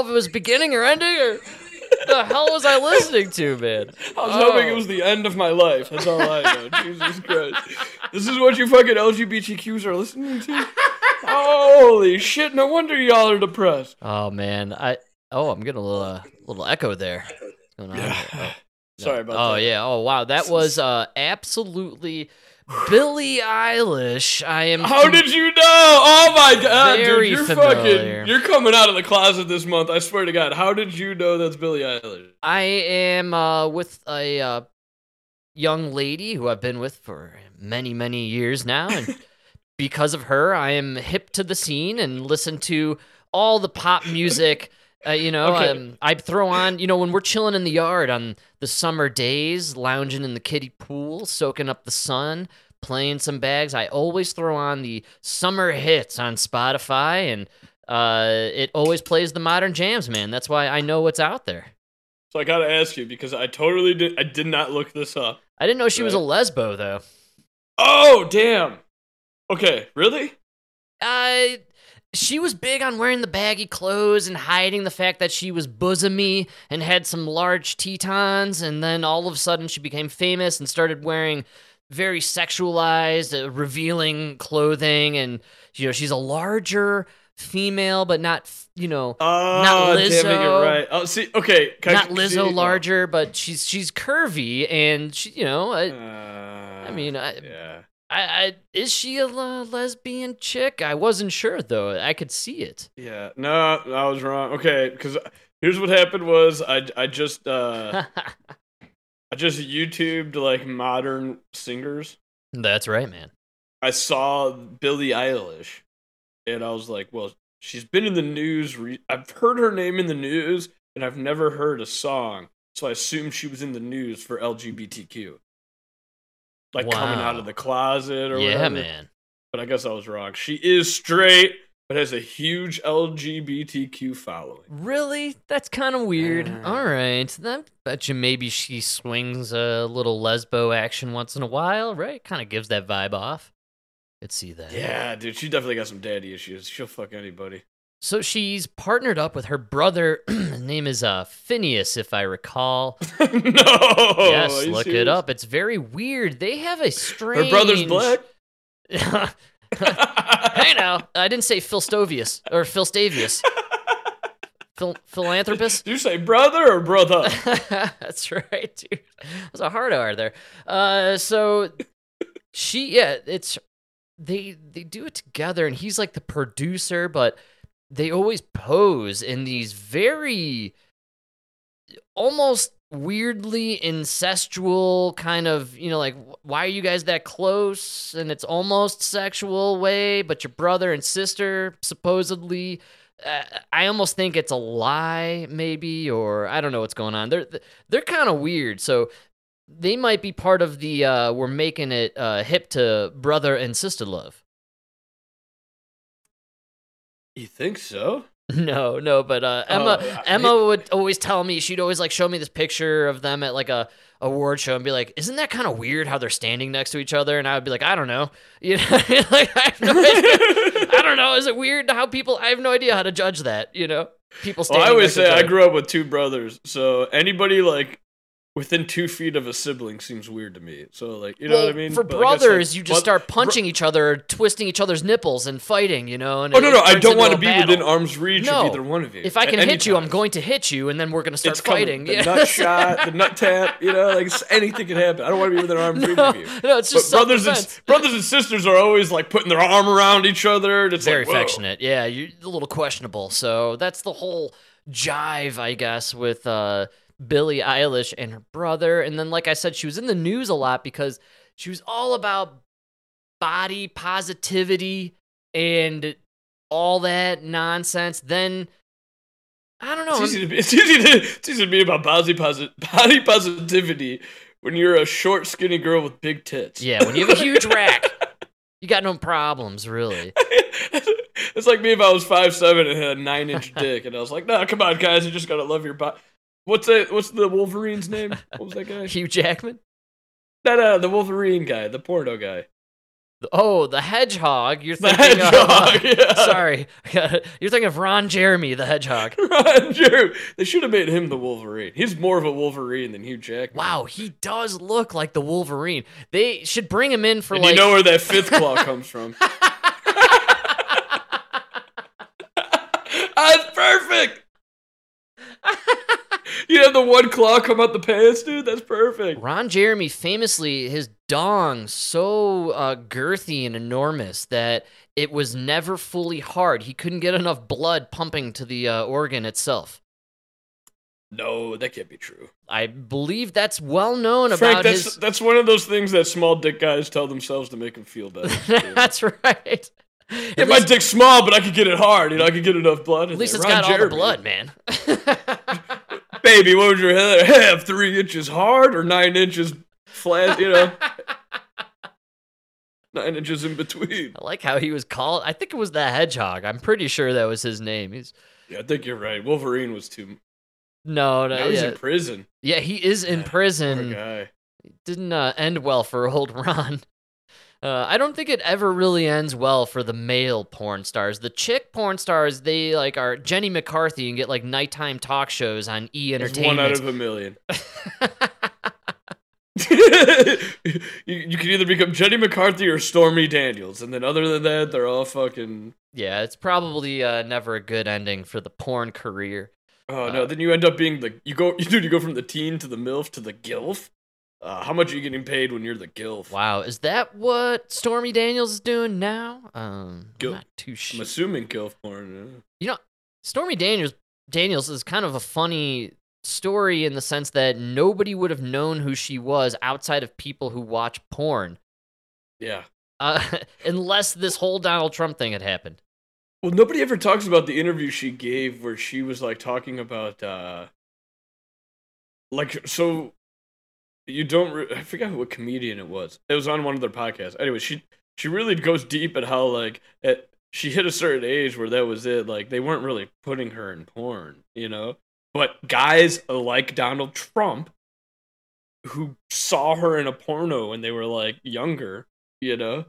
tell if it was beginning or ending or the hell was I listening to, man? I was hoping Oh. it was the end of my life. That's all I know. Jesus Christ. This is what you fucking LGBTQs are listening to? Holy shit, no wonder y'all are depressed. Oh man, I oh I'm getting a little uh, little echo there. What's going on here? Oh. Sorry about oh that. Oh yeah. Oh wow. That was uh absolutely Billie Eilish. I am. How did you know? Oh my god, Very dude, you're familiar. fucking you're coming out of the closet this month. I swear to God. How did you know that's Billie Eilish? I am uh, with a uh, young lady who I've been with for many many years now, and because of her, I am hip to the scene and listen to all the pop music. Uh, you know, Okay. um, I throw on, you know, when we're chilling in the yard on the summer days, lounging in the kiddie pool, soaking up the sun, playing some bags. I always throw on the summer hits on Spotify, and uh, it always plays the modern jams, man. That's why I know what's out there. So I gotta ask you because I totally did. I did not look this up. I didn't know she was a lesbo though. Oh damn. Okay, really? Uh, she was big on wearing the baggy clothes and hiding the fact that she was bosomy and had some large tetons, and then all of a sudden she became famous and started wearing very sexualized, uh, revealing clothing, and you know she's a larger female, but not you know Oh, Not damn it, you're Lizzo. right. Oh, see, okay, can I- not Lizzo see- larger, but she's she's curvy and she you know I, Uh, I mean, I- yeah. I, I is she a le- lesbian chick? I wasn't sure though. I could see it. Yeah, no, I was wrong. Okay, because here's what happened was I I just uh I just YouTubed like modern singers. That's right, man. I saw Billie Eilish, and I was like, well, she's been in the news. Re- I've heard her name in the news, and I've never heard a song, so I assumed she was in the news for LGBTQ, like coming out of the closet or whatever. yeah, whatever. man. But I guess I was wrong. She is straight, but has a huge LGBTQ following. Really? That's kind of weird. Uh. All right. That bet you maybe she swings a little lesbo action once in a while, right? Kind of gives that vibe off. Could see that. Yeah, dude, she definitely got some daddy issues. She'll fuck anybody. So she's partnered up with her brother. His name is uh, Finneas, if I recall. no. yes, look it up. It's very weird. They have a strange. Her brother's black. hey now, I didn't say Phil Stovius or Phil Stavius. Phil, philanthropist. Did you say brother or brother? That's right, dude. Was a hard R there. Uh, so she, yeah, it's they they do it together, and he's like the producer, but they always pose in these very almost weirdly incestual kind of you know like why are you guys that close? And it's almost sexual way but your brother and sister supposedly uh, i almost think it's a lie maybe or i don't know what's going on. They're they're kind of weird. So they might be part of the uh we're making it uh hip to brother and sister love you think so? No, no, but uh, Emma Oh, I- Emma would always tell me she'd always like show me this picture of them at like a award show and be like, "Isn't that kind of weird how they're standing next to each other?" And I would be like, "I don't know, you know, like I have no. I don't know. Is it weird how people? I have no idea how to judge that. You know, people Well. I always say I grew up with two brothers, so anybody like within two feet of a sibling seems weird to me. So like, you know Well, what I mean? For But guess, like, brothers, you just but- start punching each other, twisting each other's nipples, and fighting. You know. And Oh it- no, no, I don't want to be battle. within arm's reach No. of either one of you. If I can hit you, I'm going to hit you, and then we're gonna start It's coming. fighting. The yeah. nut shot, the nut tap, you know, like anything can happen. I don't want to be within arm's reach of you. no, it's just brothers and brothers and sisters are always like putting their arm around each other. It's very like, affectionate. Yeah, you're a little questionable. So that's the whole jive, I guess, with uh, Billie Eilish and her brother. And then, like I said, she was in the news a lot because she was all about body positivity and all that nonsense. Then I don't know. It's easy, to be, it's, easy to, it's easy to be about body, posi- body positivity when you're a short, skinny girl with big tits. yeah, when you have a huge rack, you got no problems, really. it's like me if I was five seven and had a nine inch dick, and I was like, "No, come on, guys, you just gotta love your body." What's that? What's the Wolverine's name? What was that guy? Hugh Jackman. no, no, uh, the Wolverine guy, the porno guy. Oh, the hedgehog. You're The thinking hedgehog. of. yeah. Sorry, you're thinking of Ron Jeremy, the hedgehog. Roger. They should have made him the Wolverine. He's more of a Wolverine than Hugh Jackman. Wow, he does look like the Wolverine. They should bring him in for And like. you know where that fifth claw comes from. That's perfect. You have the one claw come out the pants, dude. That's perfect. Ron Jeremy famously his dong so uh, girthy and enormous that it was never fully hard. He couldn't get enough blood pumping to the uh, organ itself. No, that can't be true. I believe that's well known Frank, about that's his. that's one of those things that small dick guys tell themselves to make them feel better. that's right. yeah, At my least, dick's small, but I could get it hard. You know, I could get enough blood. at least there. it's Ron got all the blood, man. Baby, what would your hair have? Three inches hard or nine inches flat? You know, nine inches in between. I like how he was called. I think it was the hedgehog. I'm pretty sure that was his name. He's Yeah, I think you're right. Wolverine was too. no, no, Now he's yeah. in prison. yeah, he is in Yeah, prison. guy. didn't uh, end well for old Ron. Uh, I don't think it ever really ends well for the male porn stars. The chick porn stars, they like are Jenny McCarthy and get like nighttime talk shows on E Entertainment. one out of a million. you, you can either become Jenny McCarthy or Stormy Daniels, and then other than that, they're all fucking. yeah, it's probably uh, never a good ending for the porn career. Oh no! Uh, Then you end up being the you go dude. You go from the teen to the milf to the gilf. Uh, how much are you getting paid when you're the gilf? Wow, is that what Stormy Daniels is doing now? Um, I'm not too sure. I'm assuming gilf porn. You know, Stormy Daniels Daniels is kind of a funny story in the sense that nobody would have known who she was outside of people who watch porn, Yeah. uh, unless this whole Donald Trump thing had happened. Well, nobody ever talks about the interview she gave where she was like talking about, uh, like, so you don't, re- I forgot what comedian it was. It was on one of their podcasts. Anyway, she, she really goes deep at how, like, at, she hit a certain age where that was it. Like, they weren't really putting her in porn, you know? But guys like Donald Trump who saw her in a porno when they were like younger, you know,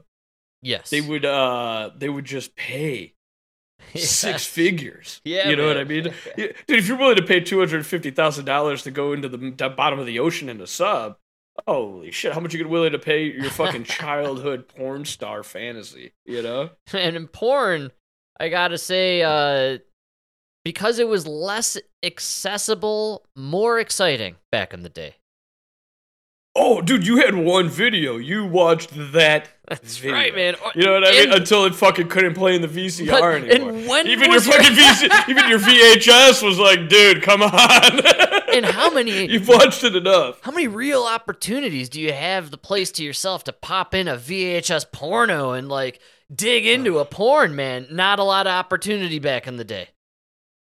Yes, they would, uh, they would just pay six figures. Yeah, you know what I mean, dude. If you're willing to pay two hundred fifty thousand dollars to go into the, the bottom of the ocean in a sub, holy shit! How much you willing to pay your fucking childhood porn star fantasy? You know? and in porn, I gotta say, uh, because it was less accessible, more exciting back in the day. Oh, dude, you had one video. You watched that. That's video. right, man. You know what I mean? And- Until it fucking couldn't play in the VCR But- and anymore. when even your- fucking VC, even your VHS was like, dude, come on. And how many- You've watched it enough. How many real opportunities do you have the place to yourself to pop in a VHS porno and like dig into a porn, man? Not a lot of opportunity back in the day.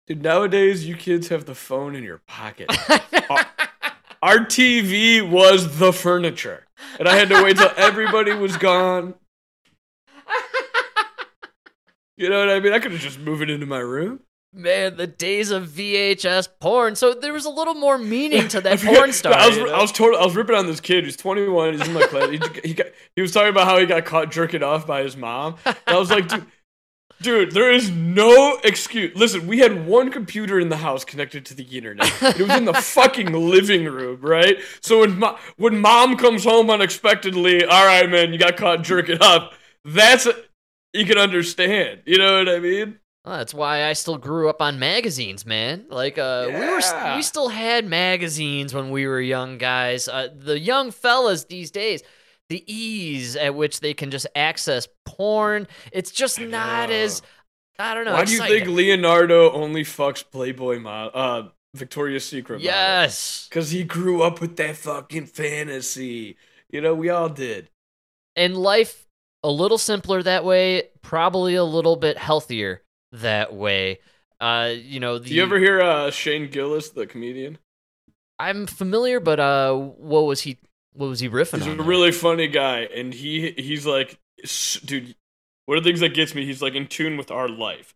Dude, nowadays you kids have the phone in your pocket. Our TV was the furniture. And I had to wait till everybody was gone. You know what I mean? I could have just moved it into my room. man, the days of VHS porn. So there was a little more meaning to that porn star. I was, you know? I was total, I was ripping on this kid who's 21. He's in my class. He, he, got, he was talking about how he got caught jerking off by his mom. And I was like, dude, dude, there is no excuse. Listen, we had one computer in the house connected to the internet. It was in the fucking living room, right? So when mo- when mom comes home unexpectedly, all right, man, you got caught jerking up. That's you can understand. You know what I mean? Well, that's why I still grew up on magazines, man. Like, uh, we were Yeah. we still had magazines when we were young guys. Uh, the young fellas these days, the ease at which they can just access porn, it's just not as I don't know. Why do you think Leonardo only fucks Playboy mo- uh Victoria's Secret? Yes, Because he grew up with that fucking fantasy. You know, we all did. and life a little simpler that way. Probably a little bit healthier that way. Uh, you know, the, Do you ever hear uh, Shane Gillis, the comedian? I'm familiar, but uh, what was he? What was he riffing He's on? a really funny guy, and he he's like, dude. One of the things that gets me, he's like in tune with our life,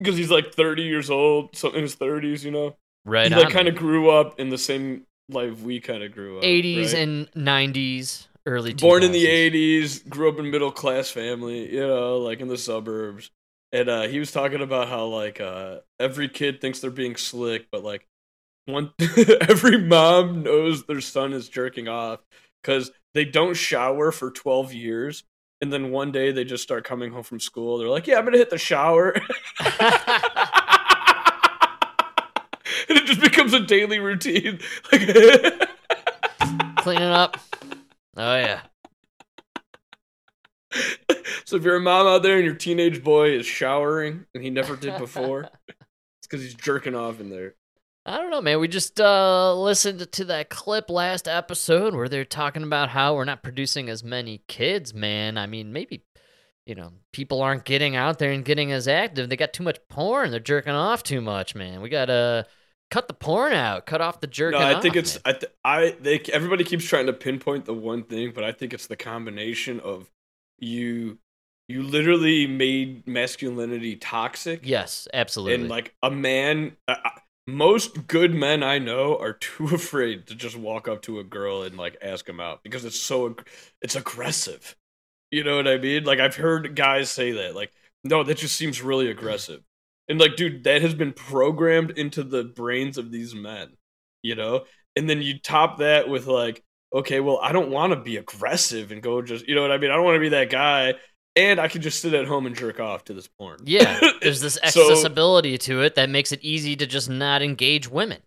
because he's like 30 years old, so in his 30s, you know. Right. he like kind of grew up in the same life we kind of grew up. 80s right? and 90s, early 2000s. born in the 80s grew up in middle class family you know like in the suburbs and uh he was talking about how like uh every kid thinks they're being slick but like one every mom knows their son is jerking off because they don't shower for 12 years and then one day they just start coming home from school they're like yeah i'm gonna hit the shower and it just becomes a daily routine like Cleaning up. Oh, yeah. so if you're a mom out there and your teenage boy is showering and he never did before, it's because he's jerking off in there. I don't know, man. We just uh, listened to that clip last episode where they're talking about how we're not producing as many kids, man. I mean, maybe, you know, people aren't getting out there and getting as active. They got too much porn. They're jerking off too much, man. We got to cut the porn out, cut off the jerking No, I off, think it's man. I th- I they everybody keeps trying to pinpoint the one thing, but I think it's the combination of you you literally made masculinity toxic Yes, absolutely. and like a man most good men I know are too afraid to just walk up to a girl and like ask them out because it's so it's aggressive. You know what I mean? Like I've heard guys say that like no, that just seems really aggressive. And like dude, that has been programmed into the brains of these men, you know? And then you top that with like okay, well, I don't want to be aggressive and go just, you know what I mean? I don't want to be that guy and I can just sit at home and jerk off to this porn. yeah, there's this So- accessibility to it that makes it easy to just not engage women.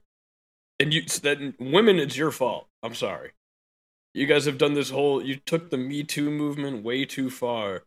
and you so that women it's your fault i'm sorry you guys have done this whole you took the me too movement way too far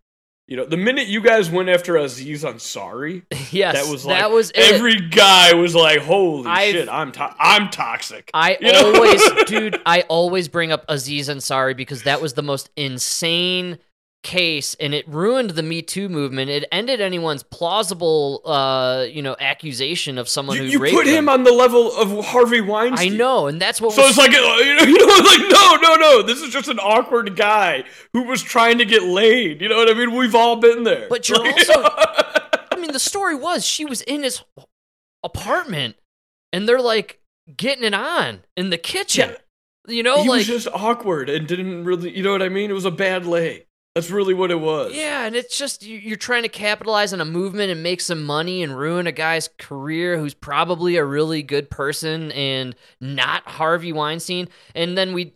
you know the minute you guys went after aziz ansari yes, that was like that was it. every guy was like holy I've- shit i'm to- i'm toxic I You always, dude, I always bring up Aziz Ansari because that was the most insane case and it ruined the Me Too movement. It ended anyone's plausible, uh, you know, accusation of someone you, who you raped put him them. on the level of harvey Weinstein. I know, and that's what so was it's like uh, you know, like no no no this is just an awkward guy who was trying to get laid you know what i mean we've all been there But you're Like- also- I mean, the story was she was in his apartment and they're like getting it on in the kitchen. Yeah. You know, he like was just awkward and didn't really, you know what I mean? It was a bad lay. That's really what it was. Yeah, and it's just you- you're trying to capitalize on a movement and make some money and ruin a guy's career who's probably a really good person and not Harvey Weinstein. And then we,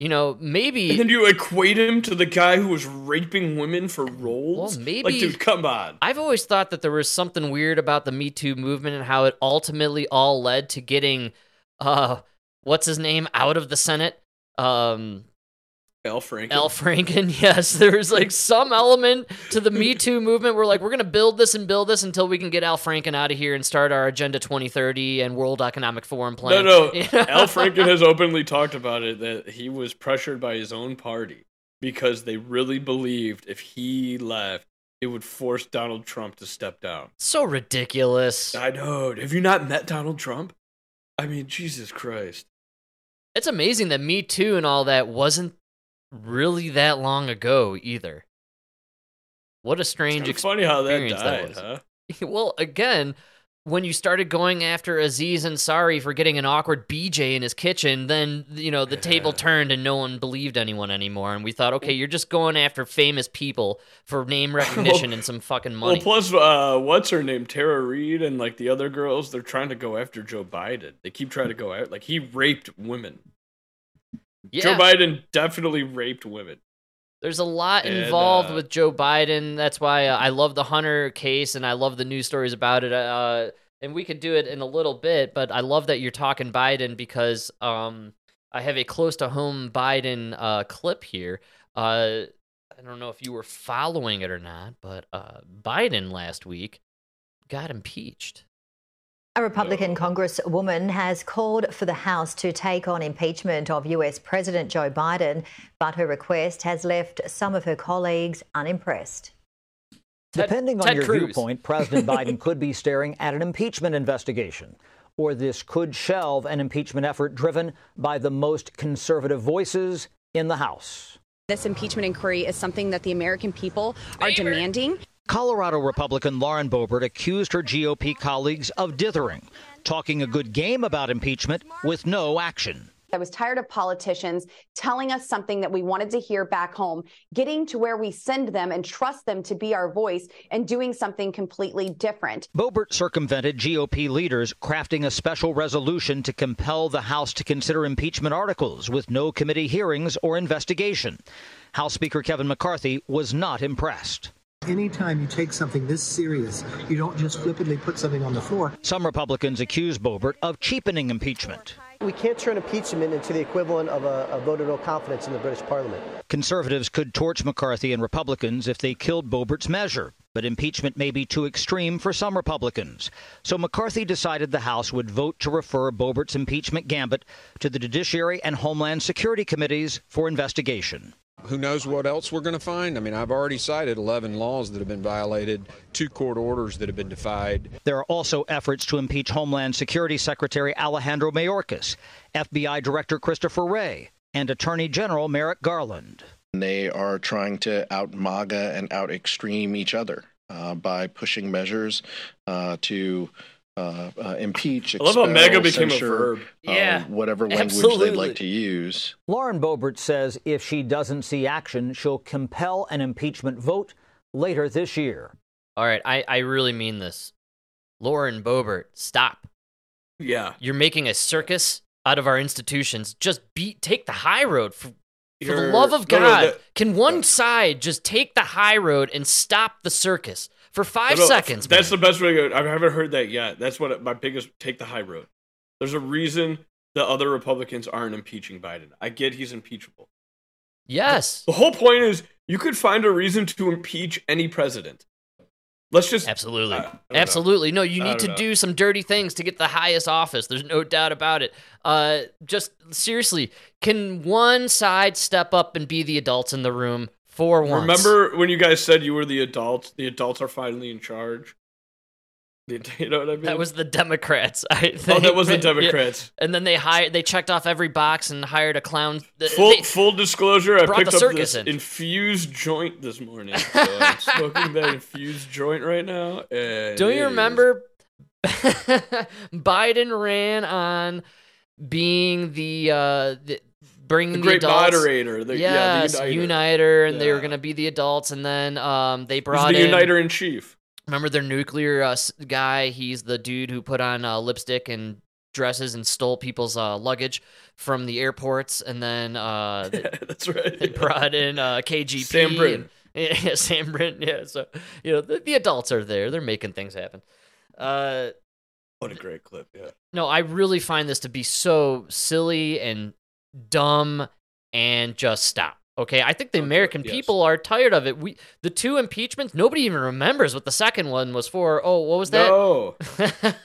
you know, maybe And then you equate him to the guy who was raping women for roles. Well, maybe- like, dude, come on. I've always thought that there was something weird about the Me Too movement and how it ultimately all led to getting, uh, what's his name out of the Senate. Um, Al Franken. Al Franken, yes. There's like some element to the Me Too movement. We're like, we're going to build this and build this until we can get Al Franken out of here and start our Agenda 2030 and World Economic Forum no, plan. no. You know? Al Franken has openly talked about it that he was pressured by his own party because they really believed if he left, it would force Donald Trump to step down. So ridiculous. I know. Have you not met Donald Trump? I mean, Jesus Christ. It's amazing that Me Too and all that wasn't really that long ago either. What a strange experience. funny how that experience that was. huh? well, again, when you started going after Aziz Ansari for getting an awkward BJ in his kitchen, then you know the table turned and no one believed anyone anymore, and we thought, okay, you're just going after famous people for name recognition and some fucking money. Well, plus, uh, what's her name? Tara Reade and like the other girls, they're trying to go after Joe Biden. They keep trying to go out like he raped women. Yeah, Joe Biden definitely raped women. there's a lot And, involved uh, with Joe Biden. That's why uh, I love the Hunter case and I love the news stories about it. Uh, and we could do it in a little bit, but I love that you're talking Biden because um, I have a close to home Biden uh, clip here. Uh, I don't know if you were following it or not, but uh, Biden last week got impeached. A Republican Congresswoman has called for the House to take on impeachment of US President Joe Biden, but her request has left some of her colleagues unimpressed. Ted- Depending on Ted your Cruz. viewpoint, President Biden could be staring at an impeachment investigation. Or this could shelve an impeachment effort driven by the most conservative voices in the House. This impeachment inquiry is something that the American people are demanding. Colorado Republican Lauren Boebert accused her GOP colleagues of dithering, talking a good game about impeachment with no action. I was tired of politicians telling us something that we wanted to hear back home, getting to where we send them and trust them to be our voice and doing something completely different. Boebert circumvented GOP leaders crafting a special resolution to compel the House to consider impeachment articles with no committee hearings or investigation. House Speaker Kevin McCarthy was not impressed. Anytime you take something this serious, you don't just flippantly put something on the floor. Some Republicans accuse Boebert of cheapening impeachment. We can't turn impeachment into the equivalent of a, a vote of no confidence in the British Parliament. Conservatives could torch McCarthy and Republicans if they killed Boebert's measure, but impeachment may be too extreme for some Republicans. So McCarthy decided the House would vote to refer Boebert's impeachment gambit to the Judiciary and Homeland Security Committees for investigation. Who knows what else we're going to find? I mean, I've already cited 11 laws that have been violated, two court orders that have been defied. There are also efforts to impeach Homeland Security Secretary Alejandro Mayorkas, FBI Director Christopher Wray, and Attorney General Merrick Garland. They are trying to out MAGA and out extreme each other uh, by pushing measures uh, to uh, uh, impeach, expel, I love how MAGA became censure, a verb. Yeah, um, whatever language absolutely. they'd like to use. Lauren Boebert says if she doesn't see action, she'll compel an impeachment vote later this year. All right, I, I really mean this. Lauren Boebert, stop. Yeah. You're making a circus out of our institutions. Just beat, take the high road. For, for the love of no, no, God, that- can one side just take the high road and stop the circus for five No, seconds? That's man. the best way to go. I haven't heard that yet. That's what my biggest take the high road. There's a reason the other Republicans aren't impeaching Biden. I get he's impeachable. yes, The whole point is you could find a reason to impeach any president. Let's just absolutely, I don't know. absolutely. No, you need to know. do some dirty things to get the highest office. There's no doubt about it. Uh, just seriously, can one side step up and be the adults in the room for once? Remember when you guys said you were the adults? The adults are finally in charge. You know what I mean? that was the Democrats. I think. oh, that was the Yeah. Democrats. And then they hired, they checked off every box and hired a clown. Full they- full disclosure, I picked up this in. infused joint this morning. So I'm smoking that infused joint right now. and don't you remember? Biden ran on being the, uh, the bringing the the, great adults. moderator? The, yes, yeah, the uniter. uniter, and they were gonna be the adults, and then um, they He's brought the in. uniter in chief. Remember their nuclear uh, guy? He's the dude who put on uh, lipstick and dresses and stole people's uh, luggage from the airports, and then uh, they, That's right. they brought in uh, KGP. Sam Brinton. and- yeah, Sam Brinton. Yeah, so you know the, the adults are there; they're making things happen. Uh, What a great clip. Yeah. no, I really find this to be so silly and dumb, and just stop. Okay, I think the Okay, American yes. people are tired of it. We the two impeachments, nobody even remembers what the second one was for. Oh, what was that? No.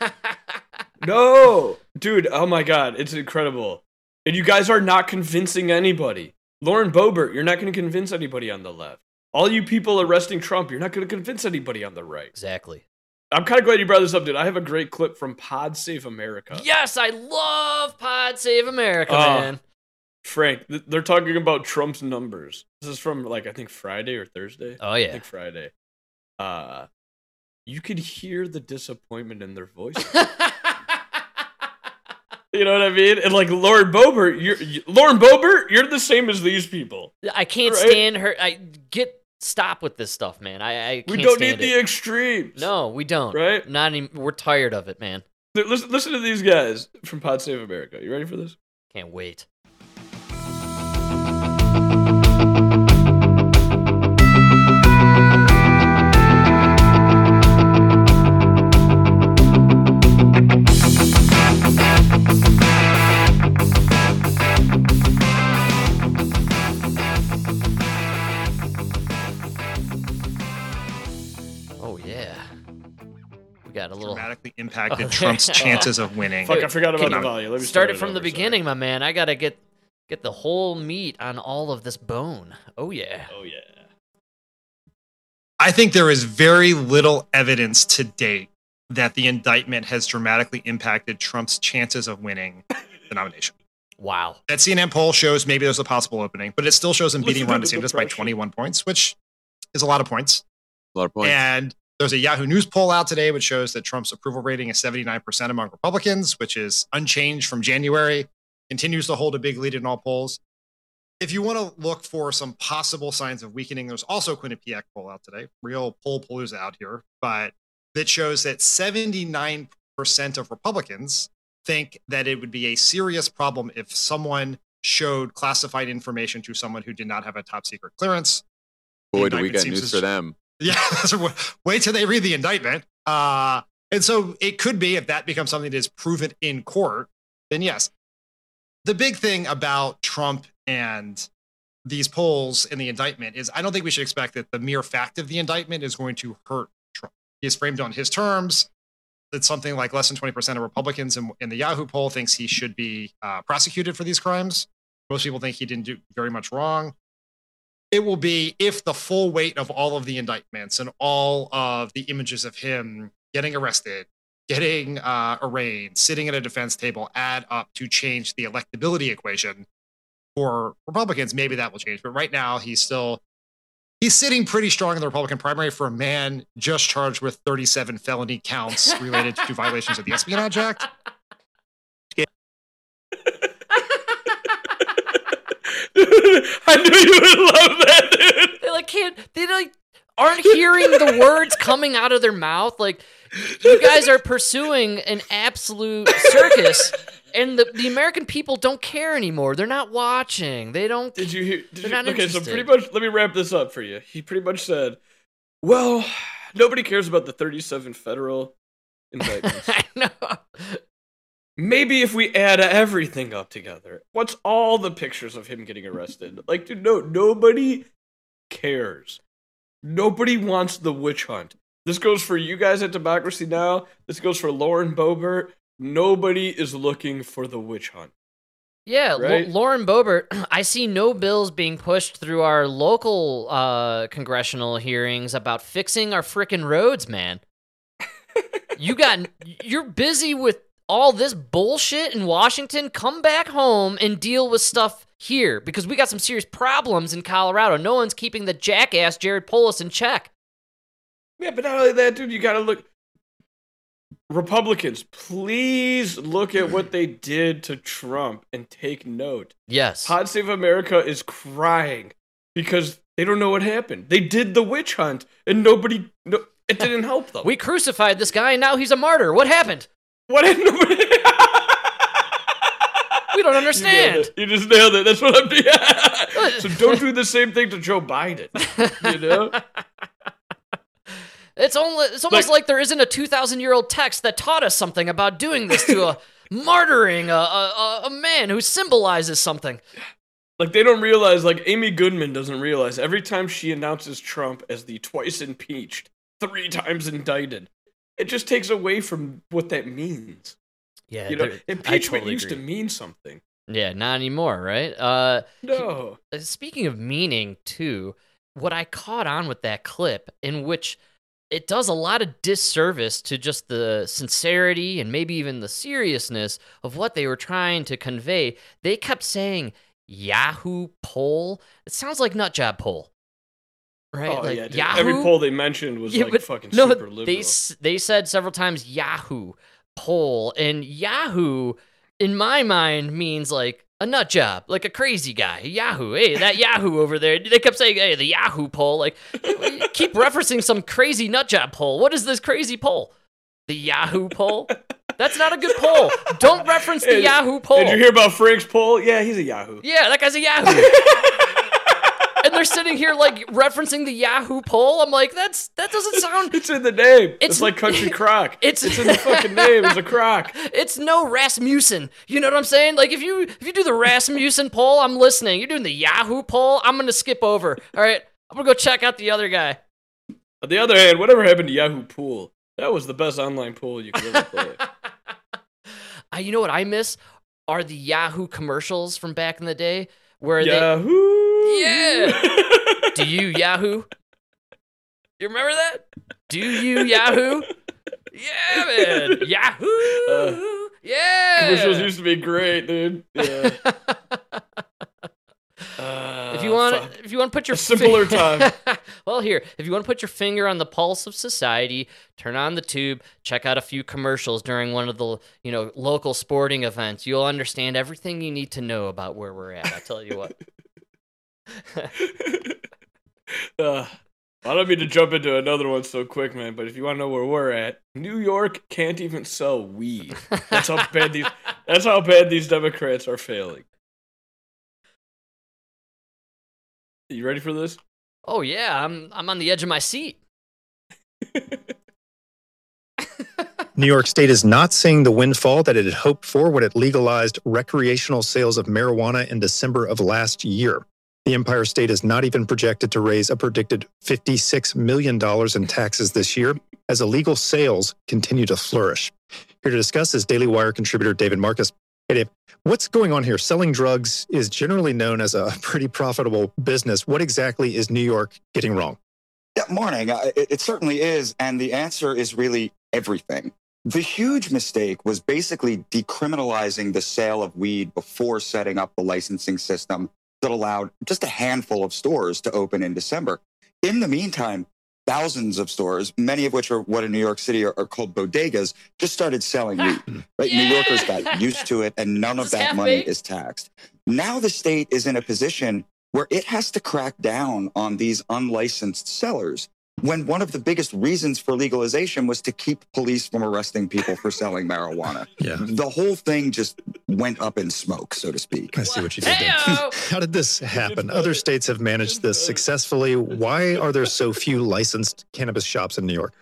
No. Dude, oh my god, it's incredible. And you guys are not convincing anybody. Lauren Boebert, you're not going to convince anybody on the left. All you people arresting Trump, you're not going to convince anybody on the right. exactly. I'm kind of glad you brought this up, dude. I have a great clip from Pod Save America. Yes, I love Pod Save America, Oh. man. Frank, th- they're talking about Trump's numbers. This is from like I think Friday or Thursday. Oh I yeah. think Friday. Uh you could hear the disappointment in their voice. you know what I mean? And like Lauren Boebert, you're you, Lauren Boebert, you're the same as these people. I can't Right? stand her. I get stop with this stuff, man. I, I We don't need stand the it. extremes. No, we don't. Right? Not any. We're tired of it, man. Listen, listen to these guys from Pod Save America. You ready for this? Can't wait. We got a little. dramatically impacted Okay. Trump's chances of winning. Fuck, I forgot about Keep the on. volume. Let me Start start it from the over, sorry. beginning, my man. I gotta get get the whole meat on all of this bone. Oh yeah. Oh yeah. I think there is very little evidence to date that the indictment has dramatically impacted Trump's chances of winning the nomination. Wow. That CNN poll shows maybe there's a possible opening, but it still shows him beating Listen Ron to DeSantis by 21 points, which is a lot of points. A lot of points. And there's a Yahoo News poll out today which shows that Trump's approval rating is 79% among Republicans, which is unchanged from January, continues to hold a big lead in all polls. If you want to look for some possible signs of weakening, there's also a Quinnipiac poll out today, real poll palooza out here, but that shows that 79% of Republicans think that it would be a serious problem if someone showed classified information to someone who did not have a top secret clearance. Boy, do we got news for them. Yeah, wait till they read the indictment. Uh, and so it could be if that becomes something that is proven in court, then yes. The big thing about Trump and these polls in the indictment is I don't think we should expect that the mere fact of the indictment is going to hurt Trump. He is framed on his terms. It's something like less than 20% of Republicans in, in the Yahoo poll thinks he should be uh, prosecuted for these crimes. Most people think he didn't do very much wrong it will be if the full weight of all of the indictments and all of the images of him getting arrested, getting uh, arraigned, sitting at a defense table add up to change the electability equation for Republicans. Maybe that will change. But right now, he's still he's sitting pretty strong in the Republican primary for a man just charged with 37 felony counts related to violations of the Espionage Act. I knew you would love that, dude. They like can't. They like aren't hearing the words coming out of their mouth. Like you guys are pursuing an absolute circus, and the the American people don't care anymore. They're not watching. They don't. Did you hear? Did you, okay, so pretty much, let me wrap this up for you. He pretty much said, "Well, nobody cares about the 37 federal indictments. I know. Maybe if we add everything up together, what's all the pictures of him getting arrested? Like, dude, no, nobody cares. Nobody wants the witch hunt. This goes for you guys at Democracy Now. This goes for Lauren Boebert. Nobody is looking for the witch hunt. Yeah, Right? Lauren Boebert. I see no bills being pushed through our local uh, congressional hearings about fixing our frickin' roads, man. you got you're busy with all this bullshit in Washington. Come back home and deal with stuff here because we got some serious problems in Colorado. No one's keeping the jackass Jared Polis in check. Yeah, but not only that, dude, you gotta look. Republicans, please look at what they did to Trump and take note. Yes. Pod Save America is crying because they don't know what happened. They did the witch hunt and nobody, no, it didn't help them. We crucified this guy and now he's a martyr. What happened? What? We don't understand. it. You just nailed it. That's what I'm. Doing. So don't do the same thing to Joe Biden. You know. It's only it's almost like, there isn't a 2000 year old text that taught us something about doing this to a martyring a, a- a man who symbolizes something. Like they don't realize, like Amy Goodman doesn't realize every time she announces Trump as the twice impeached, three times indicted, it just takes away from what that means. Yeah, You know, impeachment totally used to mean something. Yeah, not anymore, right? Uh, No. uh, speaking of meaning, too, what I caught on with that clip, in which it does a lot of disservice to just the sincerity and maybe even the seriousness of what they were trying to convey. They kept saying Yahoo poll. It sounds like nutjob poll. Right? Oh like yeah, dude. Yahoo. every poll they mentioned was Yeah, like fucking no, super liberal. They they said several times Yahoo poll, and Yahoo in my mind means like a nut job, like a crazy guy. Yahoo, hey, that Yahoo over there. They kept saying, hey, the Yahoo poll. Like, keep referencing some crazy nut job poll. What is this crazy poll? The Yahoo poll. That's not a good poll. Don't reference the Yahoo poll. Did you hear about Frank's poll? Yeah, he's a Yahoo. Yeah, that guy's a Yahoo. and they're sitting here like referencing the Yahoo poll. I'm like, that's that doesn't sound. It's in the name. It's, It's- like Country Crock. It's It's in the fucking name. It's a crock. It's no Rasmussen. You know what I'm saying? Like if you if you do the Rasmussen poll, I'm listening. You're doing the Yahoo poll, I'm gonna skip over. All right, I'm gonna go check out the other guy. On the other hand, whatever happened to Yahoo Pool? That was the best online pool you could ever play. Uh, you know what I miss are the Yahoo commercials from back in the day where Yahoo. they yeah. do you Yahoo? You remember that? Do you Yahoo? Yeah, man. Yahoo. yeah. Uh, Commercials used to be great, dude. Yeah. Uh, if you want, fuck. If you want to put your A simpler fi- time. well, here, if you want to put your finger on the pulse of society, turn on the tube, check out a few commercials during one of the you know local sporting events. You'll understand everything you need to know about where we're at. I tell you what. Uh, I don't mean to jump into another one so quick, man. But if you want to know where we're at, New York can't even sell weed. That's how bad these. That's how bad these Democrats are failing. You ready for this? oh yeah, I'm I'm on the edge of my seat. New York State is not seeing the windfall that it had hoped for when it legalized recreational sales of marijuana in December of last year. The Empire State is not even projected to raise a predicted $56 million in taxes this year as illegal sales continue to flourish. Here to discuss is Daily Wire contributor David Marcus. What's going on here? Selling drugs is generally known as a pretty profitable business. What exactly is New York getting wrong? Yeah, morning. Uh, It, it certainly is. And the answer is really everything. The huge mistake was basically decriminalizing the sale of weed before setting up the licensing system that allowed just a handful of stores to open in December. In the meantime, thousands of stores, many of which are what in New York City are, are called bodegas, just started selling weed. Right? New Yorkers got used to it, and none of that money is taxed. Now the state is in a position where it has to crack down on these unlicensed sellers when one of the biggest reasons for legalization was to keep police from arresting people for selling marijuana. Yeah. The whole thing just went up in smoke, so to speak. I see what you did there. How did this happen? Other states have managed this successfully. Why are there so few licensed cannabis shops in New York?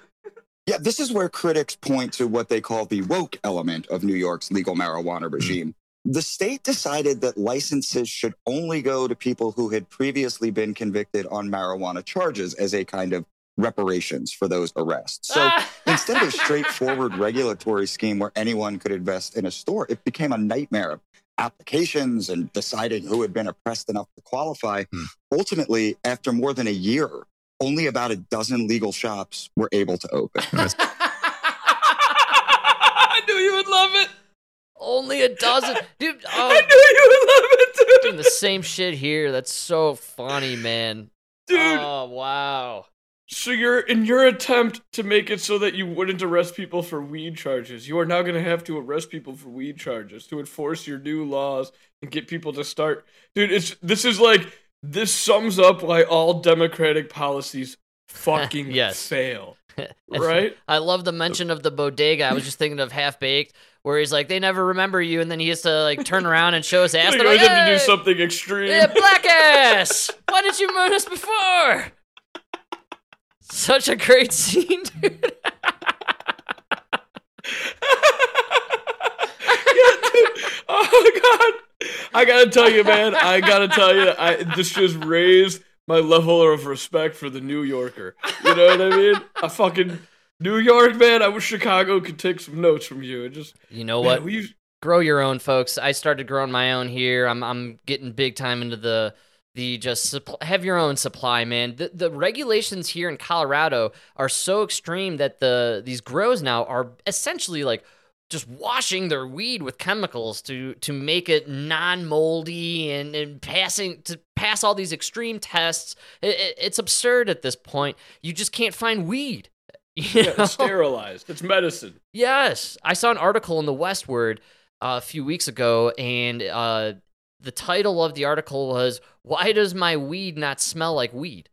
Yeah, this is where critics point to what they call the woke element of New York's legal marijuana hmm. regime. The state decided that licenses should only go to people who had previously been convicted on marijuana charges as a kind of reparations for those arrests. So ah. instead of a straightforward regulatory scheme where anyone could invest in a store, it became a nightmare of applications and deciding who had been oppressed enough to qualify. Hmm. Ultimately, after more than a year, only about a dozen legal shops were able to open. I knew you would love it. Only a dozen, dude. Oh, I knew you would love it, dude. doing the same shit here. That's so funny, man. Dude. Oh wow. So you're in your attempt to make it so that you wouldn't arrest people for weed charges, you are now going to have to arrest people for weed charges to enforce your new laws and get people to start. Dude, it's this is like this sums up why all democratic policies fucking Yes. fail. Right? I love the mention of the bodega. I was just thinking of half baked, where he's like, they never remember you, and then he has to like turn around and show his ass. You always like, have to do something extreme. Yeah, black ass. Why didn't you murder us before? Such a great scene, dude. oh god i gotta tell you man i gotta tell you i this just raised my level of respect for the new yorker you know what i mean i fucking new york man i wish chicago could take some notes from you and just You know man, what? we Grow your own, folks. I started growing my own here. I'm I'm getting big time into the the just have your own supply, man. The the regulations here in Colorado are so extreme that the these grows now are essentially like just washing their weed with chemicals to to make it non-moldy and, and passing to pass all these extreme tests. It, it- it's absurd at this point. You just can't find weed. You yeah, it's sterilized it's medicine Yes, I saw an article in the Westword uh, a few weeks ago, and uh, the title of the article was "Why Does My Weed Not Smell Like Weed?"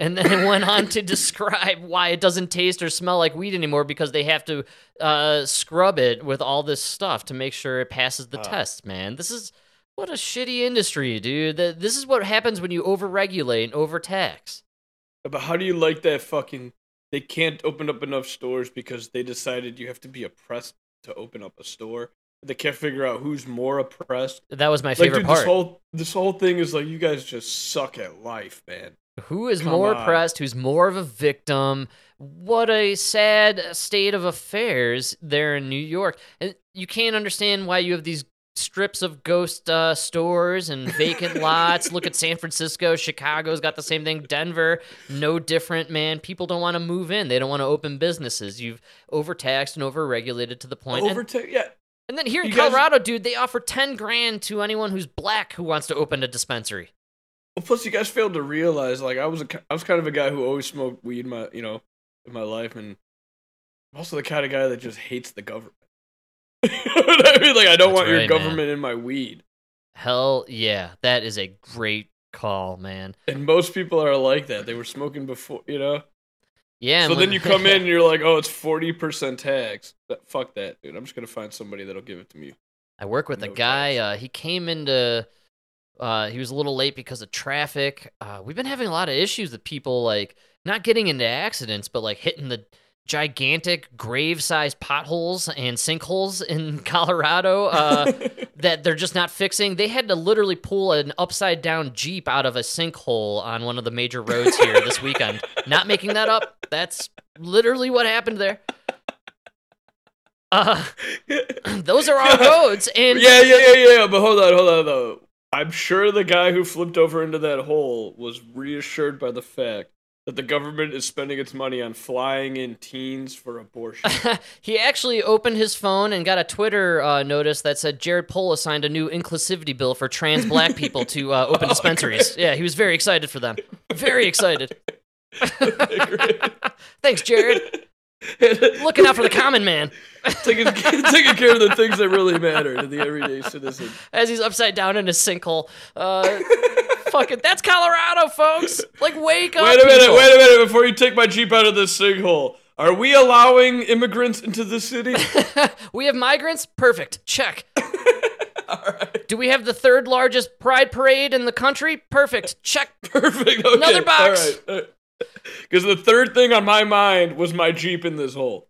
And then it went on to describe why it doesn't taste or smell like weed anymore because they have to uh, scrub it with all this stuff to make sure it passes the Ah. test. Man, this is what a shitty industry, dude. Th- This is what happens when you overregulate and overtax. but how do you like that fucking they can't open up enough stores because they decided you have to be oppressed to open up a store they can't figure out who's more oppressed That was my like favorite dude, part. this whole this whole thing is like you guys just suck at life man Who is Come more on. oppressed? Who's more of a victim? What a sad state of affairs there in New York. And you can't understand why you have these strips of ghost uh, stores and vacant lots. Look at San Francisco, Chicago's got the same thing. Denver, no different, man. People don't want to move in. They don't want to open businesses. You've overtaxed and overregulated to the point. And- yeah. And then here in Colorado, dude, they offer ten grand to anyone who's black who wants to open a dispensary. Well, plus you guys failed to realize, like I was a, I was kind of a guy who always smoked weed in my, you know, in my life, and I'm also the kind of guy that just hates the government. you know what I mean? Like I don't That's want your right, man. government in my weed. Hell yeah, that is a great call, man. And most people are like that. They were smoking before, you know. Yeah. so then you come in and you're like, oh, it's forty percent tax. But fuck that, dude. I'm just gonna find somebody that'll give it to me. I work with a guy. Uh, he came into. Uh, he was a little late because of traffic. Uh, we've been having a lot of issues with people like not getting into accidents, but like hitting the gigantic grave-sized potholes and sinkholes in Colorado uh, that they're just not fixing. They had to literally pull an upside-down jeep out of a sinkhole on one of the major roads here this weekend. Not making that up. That's literally what happened there. Uh, those are our roads, and yeah, yeah, yeah, yeah. But hold on, hold on, though. I'm sure the guy who flipped over into that hole was reassured by the fact that the government is spending its money on flying in teens for abortion. he actually opened his phone and got a Twitter uh, notice that said Jared Polis signed a new inclusivity bill for trans black people to uh, open dispensaries. Yeah, he was very excited for them. Very excited. Thanks, Jared. Looking out for the common man. taking, taking care of the things that really matter to the everyday citizen. As he's upside down in a sinkhole. Uh, fuck it. That's Colorado, folks. Like, wake up. Wait a minute, people. wait a minute before you take my Jeep out of this sinkhole. Are we allowing immigrants into the city? We have migrants? Perfect. Check. Do we have the third largest pride parade in the country? Perfect. Check. Perfect. Okay. Another box. Because the third thing on my mind was my Jeep in this hole.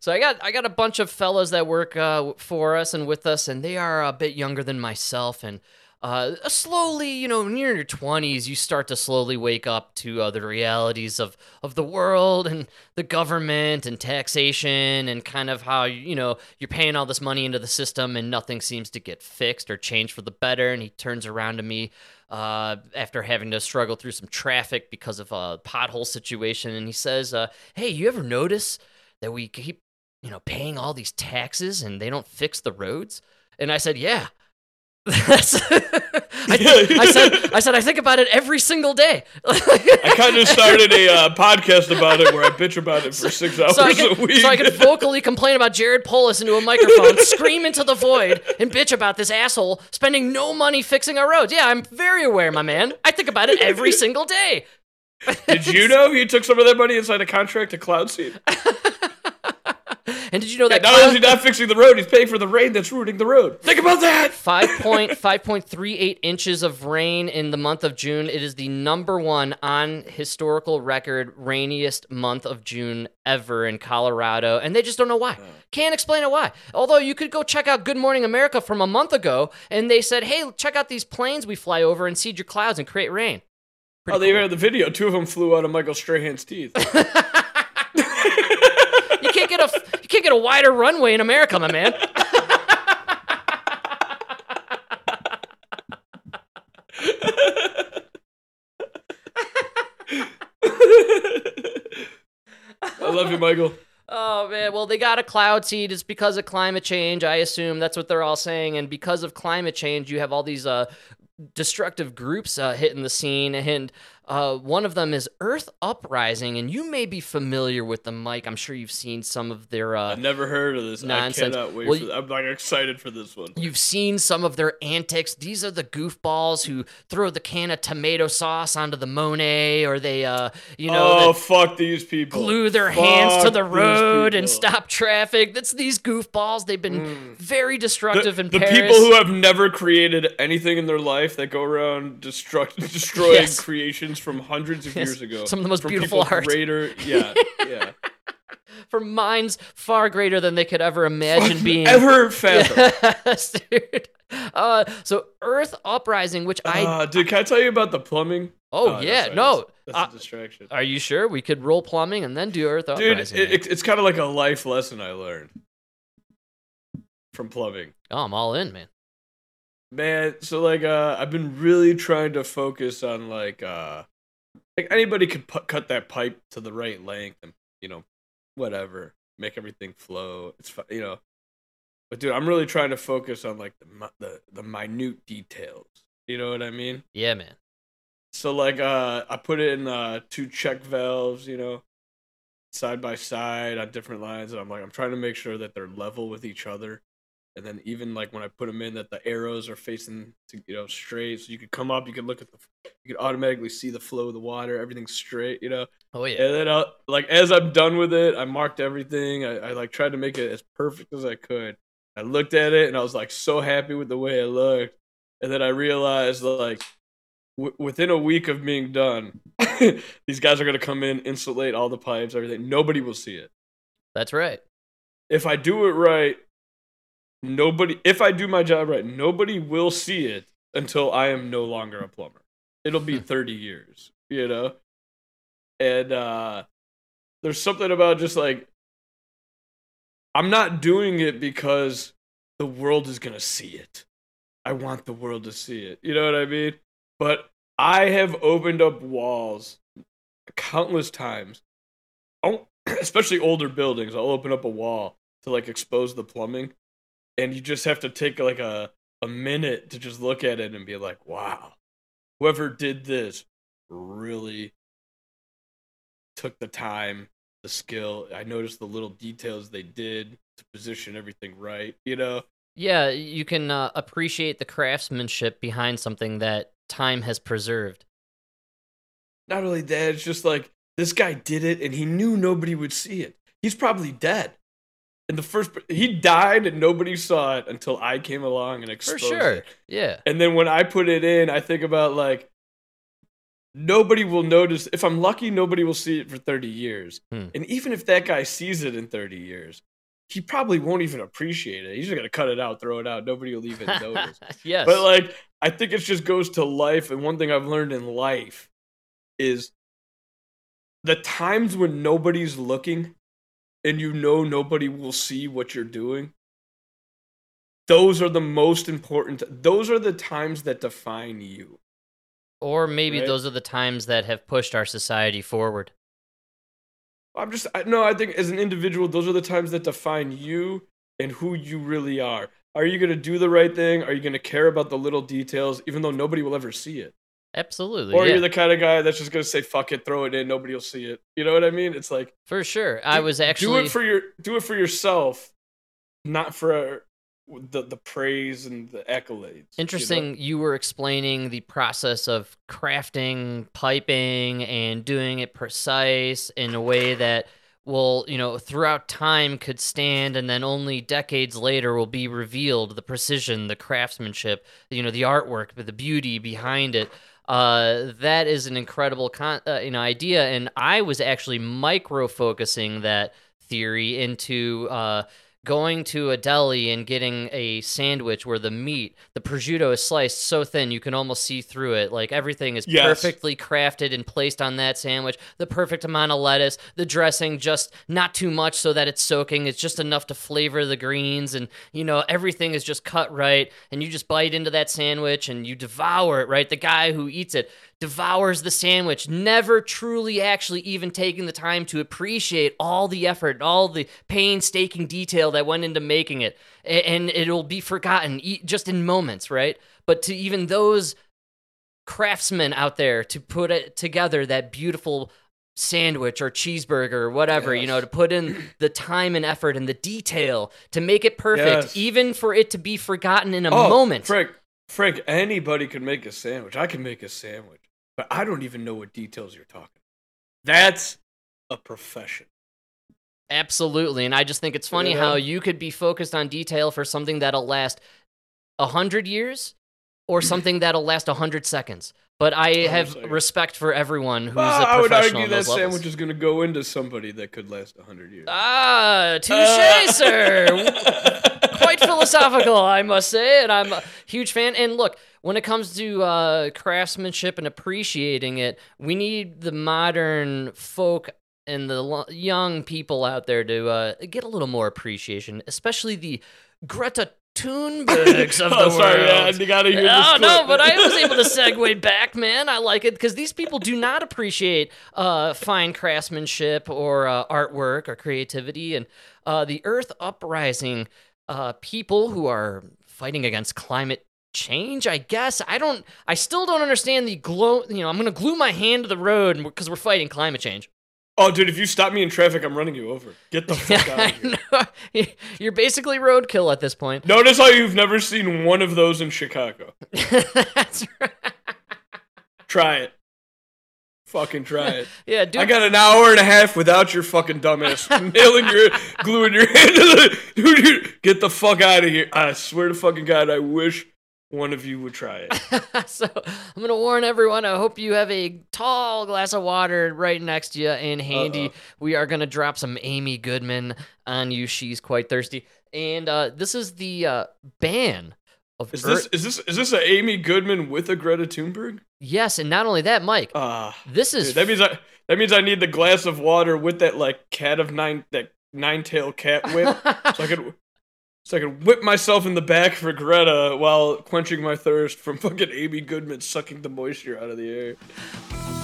So I got I got a bunch of fellows that work uh, for us and with us, and they are a bit younger than myself. And uh, slowly, you know, near your twenties, you start to slowly wake up to uh, the realities of of the world and the government and taxation and kind of how you know you're paying all this money into the system and nothing seems to get fixed or changed for the better. And he turns around to me uh, after having to struggle through some traffic because of a pothole situation, and he says, uh, "Hey, you ever notice that we keep, you know, paying all these taxes and they don't fix the roads?" And I said, "Yeah." I, I said I said I think about it every single day. I kind of started a uh, podcast about it where I bitch about it for six hours so I a can, week. so I can vocally complain about Jared Polis into a microphone, scream into the void, and bitch about this asshole spending no money fixing our roads. Yeah, I'm very aware, my man. I think about it every single day. Did you know he took some of that money inside a contract to Cloud Seed? And did you know that not only is he not fixing the road, he's paying for the rain that's ruining the road. Think about that. Five point five point three eight inches of rain in the month of June. It is the number one on historical record rainiest month of June ever in Colorado, and they just don't know why. Can't explain it why. Although you could go check out Good Morning America from a month ago, and they said, "Hey, check out these planes we fly over and seed your clouds and create rain." oh, they even had the video. Two of them flew out of Michael Strahan's teeth. You can't get a you can't get a wider runway in America, my man. I love you, Michael. Oh man, well they got a cloud seed. It's because of climate change. I assume that's what they're all saying. And because of climate change, you have all these uh, destructive groups uh, hitting the scene. And uh, one of them is Earth Uprising. And you may be familiar with them, Mike. I'm sure you've seen some of their. Uh, I've never heard of this. Nonsense. I cannot wait Well, for I'm like excited for this one. You've seen some of their antics. These are the goofballs who throw the can of tomato sauce onto the Monet, or they, uh, you know, oh fuck these people. glue their hands to the road and stop traffic. That's these goofballs. They've been very destructive in the Paris. people who have never created anything in their life that go around destruct destroying Yes. creations from hundreds of Yes. years ago. Some of the most beautiful art. Greater, yeah, yeah. for minds far greater than they could ever imagine being. Ever fathom. Yes, dude. Uh, so Earth Uprising, which I Uh, dude, can I tell you about the plumbing? oh, no, yeah no. that's, that's Uh, a distraction. are you sure we could roll plumbing and then do Earth Dude, Uprising? it, it, it's kind of like a life lesson I learned from plumbing. oh, I'm all in, man. Man, so like uh I've been really trying to focus on like uh like anybody could pu- cut that pipe to the right length and you know whatever, make everything flow. It's you know. But dude, I'm really trying to focus on like the the the minute details. You know what I mean? Yeah, man. So like uh I put in uh two check valves, you know, side by side on different lines and I'm like I'm trying to make sure that they're level with each other. And then even like when I put them in that the arrows are facing to you know straight so you could come up, you could look at the you could automatically see the flow of the water, everything's straight, you know. Oh yeah. And then uh, like as I'm done with it, I marked everything. I, I like tried to make it as perfect as I could. I looked at it and I was like so happy with the way it looked. And then I realized like w- within a week of being done, these guys are gonna come in, insulate all the pipes, everything. Nobody will see it. That's right. If I do it right, nobody. If I do my job right, nobody will see it until I am no longer a plumber. It'll be thirty years, you know. And uh there's something about just like I'm not doing it because the world is gonna see it. I want the world to see it. You know what I mean? But I have opened up walls countless times. Oh, especially older buildings. I'll open up a wall to like expose the plumbing, and you just have to take like a a minute to just look at it and be like, "Wow, whoever did this really took the time, the skill. I noticed the little details they did to position everything right. You know." Yeah, you can uh, appreciate the craftsmanship behind something that time has preserved. Not only that, it's just like this guy did it and he knew nobody would see it. He's probably dead. And the first he died and nobody saw it until I came along and exposed For sure. it. Yeah. And then when I put it in, I think about like nobody will notice. If I'm lucky, nobody will see it for 30 years. Hmm. And even if that guy sees it in 30 years, he probably won't even appreciate it. He's just gonna cut it out, throw it out. Nobody will even notice. yes. But like, I think it just goes to life. And one thing I've learned in life is the times when nobody's looking and you know nobody will see what you're doing. Those are the most important. Those are the times that define you. or maybe right? those are the times that have pushed our society forward. I'm just I, no. I think as an individual, those are the times that define you and who you really are. Are you gonna do the right thing? Are you gonna care about the little details, even though nobody will ever see it? Absolutely. Or yeah. you're the kind of guy that's just gonna say "fuck it," throw it in, nobody will see it. You know what I mean? It's like For sure. I was actually do it for your do it for yourself, not for uh, the the praise and the accolades. you know? Interesting. You, were explaining the process of crafting piping and doing it precise in a way that will, you know, throughout time could stand and then only decades later will be revealed the precision, the craftsmanship, you know, the artwork, but the beauty behind it. Uh, that is an incredible con- uh, you know idea, and I was actually micro focusing that theory into uh, going to a deli and getting a sandwich where the meat, the prosciutto is sliced so thin you can almost see through it. Like everything is Yes. perfectly crafted and placed on that sandwich. The perfect amount of lettuce, the dressing just not too much so that it's soaking. It's just enough to flavor the greens and you know everything is just cut right and you just bite into that sandwich and you devour it, right? The guy who eats it devours the sandwich, never truly actually even taking the time to appreciate all the effort, all the painstaking detail that went into making it. And it'll be forgotten just in moments, right? But to even those craftsmen out there to put it together, that beautiful sandwich or cheeseburger or whatever, you know, to put in the time and effort and the detail to make it perfect, Yes. even for it to be forgotten in a Oh, moment. Frank, Frank, anybody can make a sandwich. I can make a sandwich, but I don't even know what details you're talking. That's a profession. Absolutely. And I just think it's funny You know? how you could be focused on detail for something that'll last a hundred years or something that'll last a hundred seconds. But I have seconds. respect for everyone who's Well, a I would argue that levels. sandwich is going to go into somebody that could last hundred years. Ah, touche, Uh. sir. Quite philosophical, I must say, and I'm a huge fan. And look, when it comes to uh, craftsmanship and appreciating it, we need the modern folk and the lo- young people out there to uh, get a little more appreciation, especially the Greta Thunbergs of the Oh, world. sorry, man, you gotta hear this Oh, no, but I was able to segue back, man. I like it because these people do not appreciate uh, fine craftsmanship or uh, artwork or creativity. And uh, the Earth Uprising uh, people who are fighting against climate change, I guess. I don't. I still don't understand the glow. You know, I'm gonna glue my hand to the road because we're fighting climate change. Oh, dude, if you stop me in traffic, I'm running you over. Get the fuck out of here. You're basically roadkill at this point. Notice how you've never seen one of those in Chicago. That's right. Try it. Fucking try it. Yeah, dude. I got an hour and a half without your fucking dumbass nailing your gluing your hand to the dude. Get the fuck out of here! I swear to fucking God, I wish one of you would try it. so I'm gonna warn everyone. I hope you have a tall glass of water right next to you in handy. Uh-oh. We are gonna drop some Amy Goodman on you. She's quite thirsty. And uh, this is the uh, ban of Is Earth- this is this is this a Amy Goodman with a Greta Thunberg? Yes, and not only that, Mike. Ah, this is Dude, that means I that means I need the glass of water with that like cat of nine that nine tail cat whip, so I could so I could whip myself in the back for Greta while quenching my thirst from fucking Amy Goodman sucking the moisture out of the air.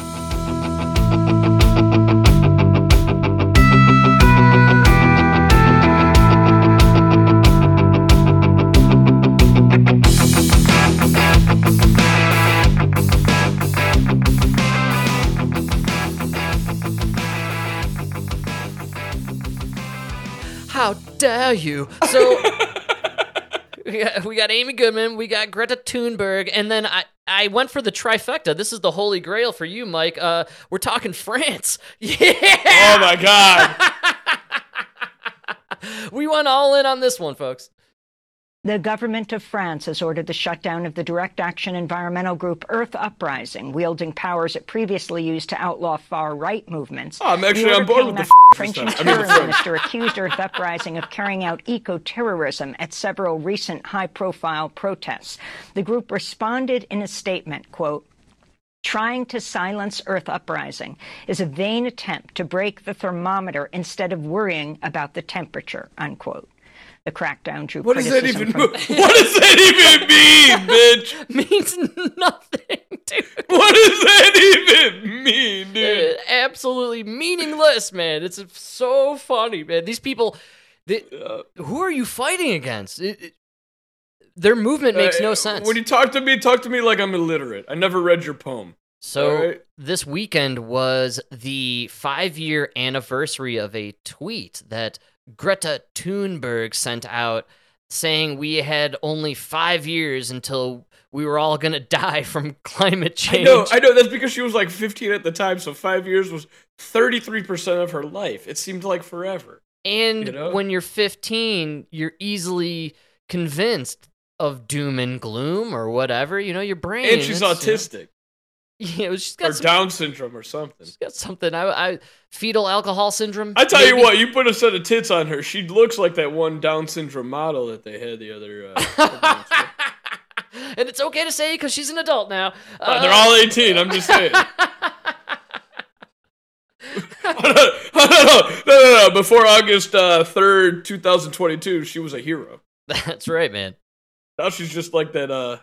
How dare you? So we got, we got Amy Goodman, we got Greta Thunberg, and then I, I went for the trifecta. This is the holy grail for you, Mike. Uh, we're talking France. Yeah, Oh my god! we went all in on this one, folks. The government of France has ordered the shutdown of the direct action environmental group Earth Uprising, wielding powers it previously used to outlaw far right movements. Oh, I'm actually on board with the French Interior mean. Minister accused Earth Uprising of carrying out eco terrorism at several recent high profile protests. The group responded in a statement, quote, Trying to silence Earth Uprising is a vain attempt to break the thermometer instead of worrying about the temperature, unquote. The crackdown drew What does that even from- What does that even mean, bitch? Means nothing, dude. What does that even mean, dude? Uh, absolutely meaningless, man. It's so funny, man. These people, they, who are you fighting against? It- it- their movement makes no Uh, sense. When you talk to me, talk to me like I'm illiterate. I never read your poem. So Alright. this weekend was the five-year anniversary of a tweet that Greta Thunberg sent out saying we had only five years until we were all gonna die from climate change. I know, I know. That's because she was like 15 at the time, so five years was 33% of her life. It seemed like forever. And You know? when you're 15, you're easily convinced of doom and gloom or whatever. You know, your brain. And she's it's, you know- autistic. You know, she's got Or some, Down syndrome or something. she's got something. I, I fetal alcohol syndrome. I tell you what, you put a set of tits on her, she looks like that one Down syndrome model that they had the other. Uh, couple months ago. and it's okay to say because she's an adult now. Uh, they're all 18. I'm just saying. no, no, no, no, no. Before August uh, 3rd, 2022, she was a hero. That's right, man. Now she's just like that. Uh...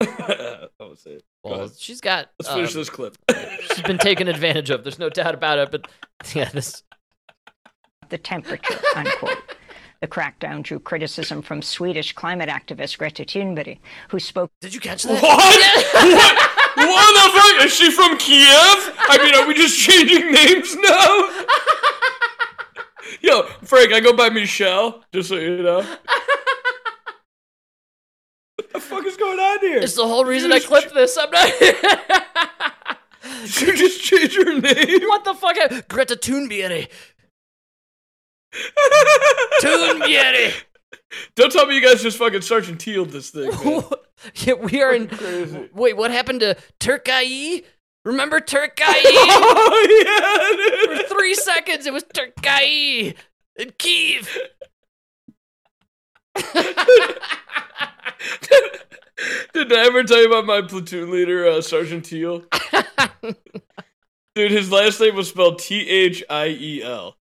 I won't say it. Go Well, ahead. she's got. Let's finish um, this clip. she's been taken advantage of. There's no doubt about it. But yeah, this. the temperature, unquote. The crackdown drew criticism from Swedish climate activist Greta Thunberg, who spoke. Did you catch that? What? what? What the fuck? Is she from Kiev? I mean, are we just changing names now? Yo, Frank, I go by Michelle, just so you know. What the fuck is going on here? It's the whole reason I clipped this. I'm not. Did you just change your name? what the fuck? Greta Thunberg. Thunberg. Don't tell me you guys just fucking Sergeant Teal this thing, man. Yeah, we are in. Crazy. Wait, what happened to Turkey? Remember Turkey? oh, yeah, dude. For three seconds, it was Turkey in Kiev. Did I ever tell you about my platoon leader, uh, Sergeant Teal? Dude, his last name was spelled T H I E L.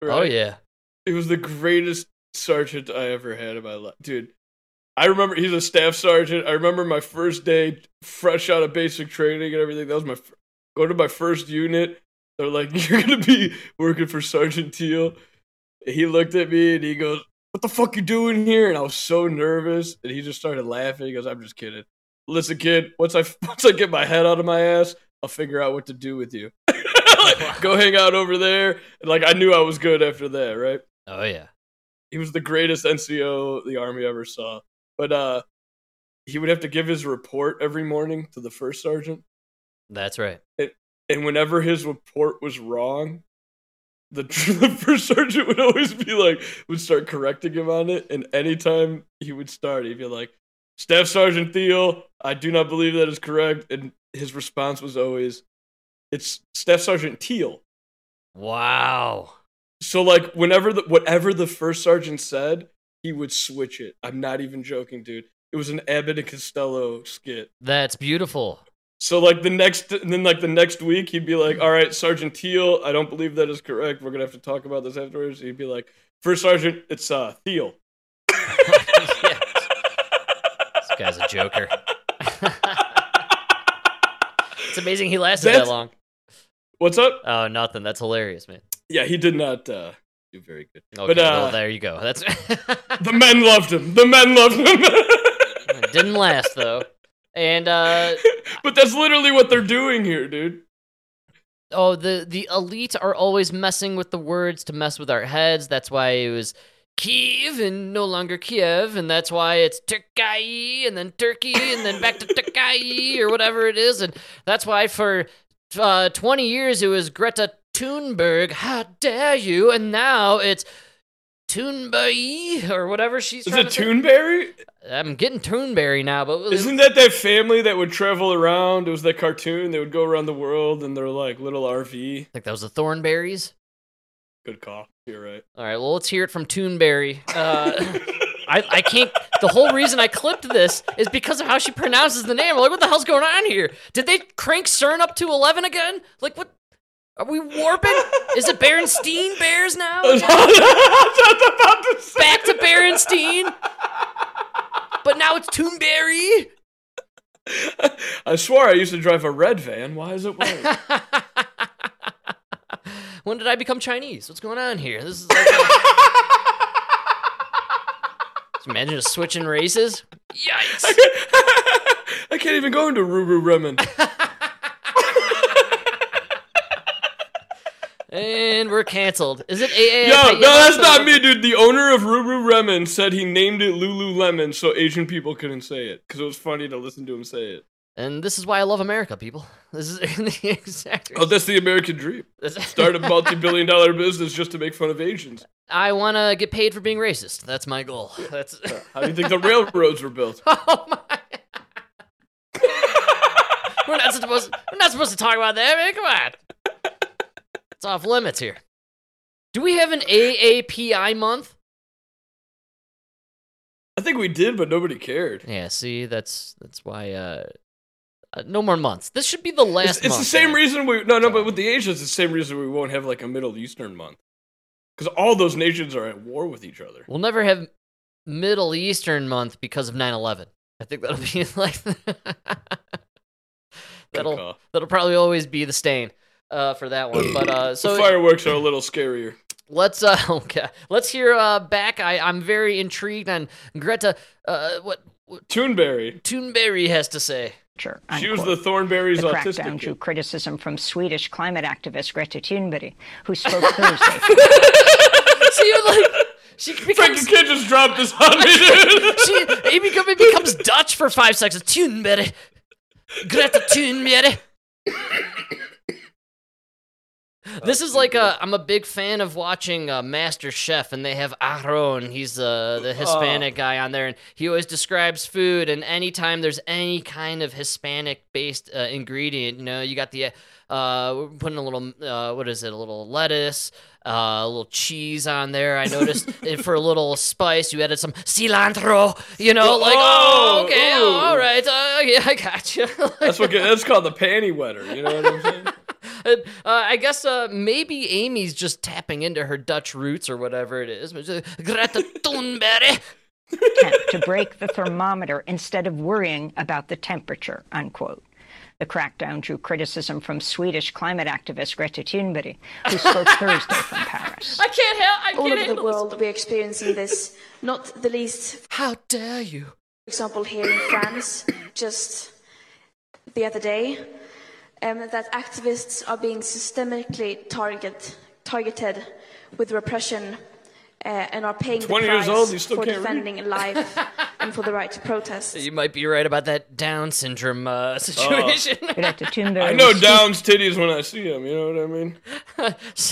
Oh yeah. It was the greatest sergeant I ever had in my life. Dude, I remember he's a staff sergeant. I remember my first day, fresh out of basic training and everything. That was my fir- go to my first unit. They're like, "You're gonna be working for Sergeant Teal." He looked at me and he goes, what the fuck you doing here? And I was so nervous. And he just started laughing. He goes, I'm just kidding. Listen, kid, once I once I get my head out of my ass, I'll figure out what to do with you. Like, Go hang out over there. And like I knew I was good after that, right? Oh yeah. He was the greatest NCO the army ever saw. But uh he would have to give his report every morning to the first sergeant. That's right. And, and whenever his report was wrong, the, the first sergeant would always be like, would start correcting him on it. And anytime he would start, he'd be like, Staff Sergeant Thiel, I do not believe that is correct. And his response was always, it's Staff Sergeant Teal. Wow. So like whenever the whatever the first sergeant said, he would switch it. I'm not even joking, dude. It was an Abbott and Costello skit. That's beautiful. So like the next, and then like the next week, he'd be like, "All right, Sergeant Teal, I don't believe that is correct. We're gonna have to talk about this afterwards." He'd be like, First Sergeant, it's uh Thiel." This guy's a joker. it's amazing he lasted That's- that long. What's up? Oh, nothing. That's hilarious, man. Yeah, he did not uh, do very good. Okay, but uh, well, there you go. That's the men loved him. The men loved him. it didn't last though. And uh but that's literally what they're doing here, dude. oh, the the elite are always messing with the words to mess with our heads. That's why it was Kiev and no longer Kiev, and that's why it's Turkey and then Turkey and then back to Turkey or whatever it is, and that's why for uh, 20 years it was Greta Thunberg. How dare you? And now it's Thunberg or whatever she's. Is it. Toonberry? I'm getting Toonberry now, but Isn't that that family that would travel around? It was that cartoon. They would go around the world in their like little RV. Like that was the Thornberries. Good call. You're right. All right, well, let's hear it from Toonberry. Uh, I, I can't. The whole reason I clipped this is because of how she pronounces the name. Like, what the hell's going on here? Did they crank CERN up to 11 again? Like, what? Are we warping? Is it Berenstein Bears now? Back to Berenstein? But now it's Toonberry? I swore I used to drive a red van. Why is it white? When did I become Chinese? What's going on here? This is like. Just imagine just switching races. Yikes! I can't even go into Ruru Remen. And we're canceled. Is it AA? Yo, no, that's not me, dude. The owner of Ruru Remen said he named it Lululemon so Asian people couldn't say it because it was funny to listen to him say it. And this is why I love America, people. This is the exact. Oh, that's the American dream. Start a multi-billion dollar business just to make fun of Asians. I want to get paid for being racist. That's my goal. That's. How do you think the railroads were built? oh my! we're not supposed. We're not supposed to talk about that, man. Come on. It's off limits here. Do we have an AAPI month? I think we did, but nobody cared. Yeah. See, that's that's why. Uh, uh, no more months. This should be the last. It's, it's the same man. reason we no no, but with the Asians, it's the same reason we won't have like a Middle Eastern month because all those nations are at war with each other. We'll never have Middle Eastern month because of 9/11. I think that'll be like that'll that'll probably always be the stain uh, for that one. But uh, the so fireworks are a little scarier. let's uh okay let's hear uh back. I I'm very intrigued on Greta. Uh, what, what Toonberry. Toonberry has to say. Sure. She was the unquote. Thornberry's The autistic crackdown kid. drew criticism from Swedish climate activist Greta Thunberg, who spoke Thursday. she like she Frankie becomes Kid just dropped this on me, dude. she he become, it becomes Dutch for five seconds. Thunberry, Greta Thunberg. This is like a. I'm a big fan of watching uh, Master Chef, and they have Aaron. He's uh, the Hispanic guy on there, and he always describes food. And anytime there's any kind of Hispanic-based uh, ingredient, you know, you got the uh, we're putting a little uh, what is it? A little lettuce, uh, a little cheese on there. I noticed and for a little spice, you added some cilantro. You know, like oh, Oh, okay, ooh. all right, uh, yeah, I got you. That's what that's called the panty wetter. You know what I'm saying? And, uh, I guess uh, maybe Amy's just tapping into her Dutch roots or whatever it is. Greta Thunberg. attempt to break the thermometer instead of worrying about the temperature, unquote. The crackdown drew criticism from Swedish climate activist Greta Thunberg, who spoke Thursday from Paris. I can't help. I All can't over the handle this. world, we're experiencing this. Not the least, How dare you? for example, here in France, just the other day, um, that activists are being systemically target, targeted with repression uh, and are paying the price old, for can't read? defending life and for the right to protest. You might be right about that Down syndrome uh, situation. Greta Thunberg I know Down's titties when I see them. You know what I mean?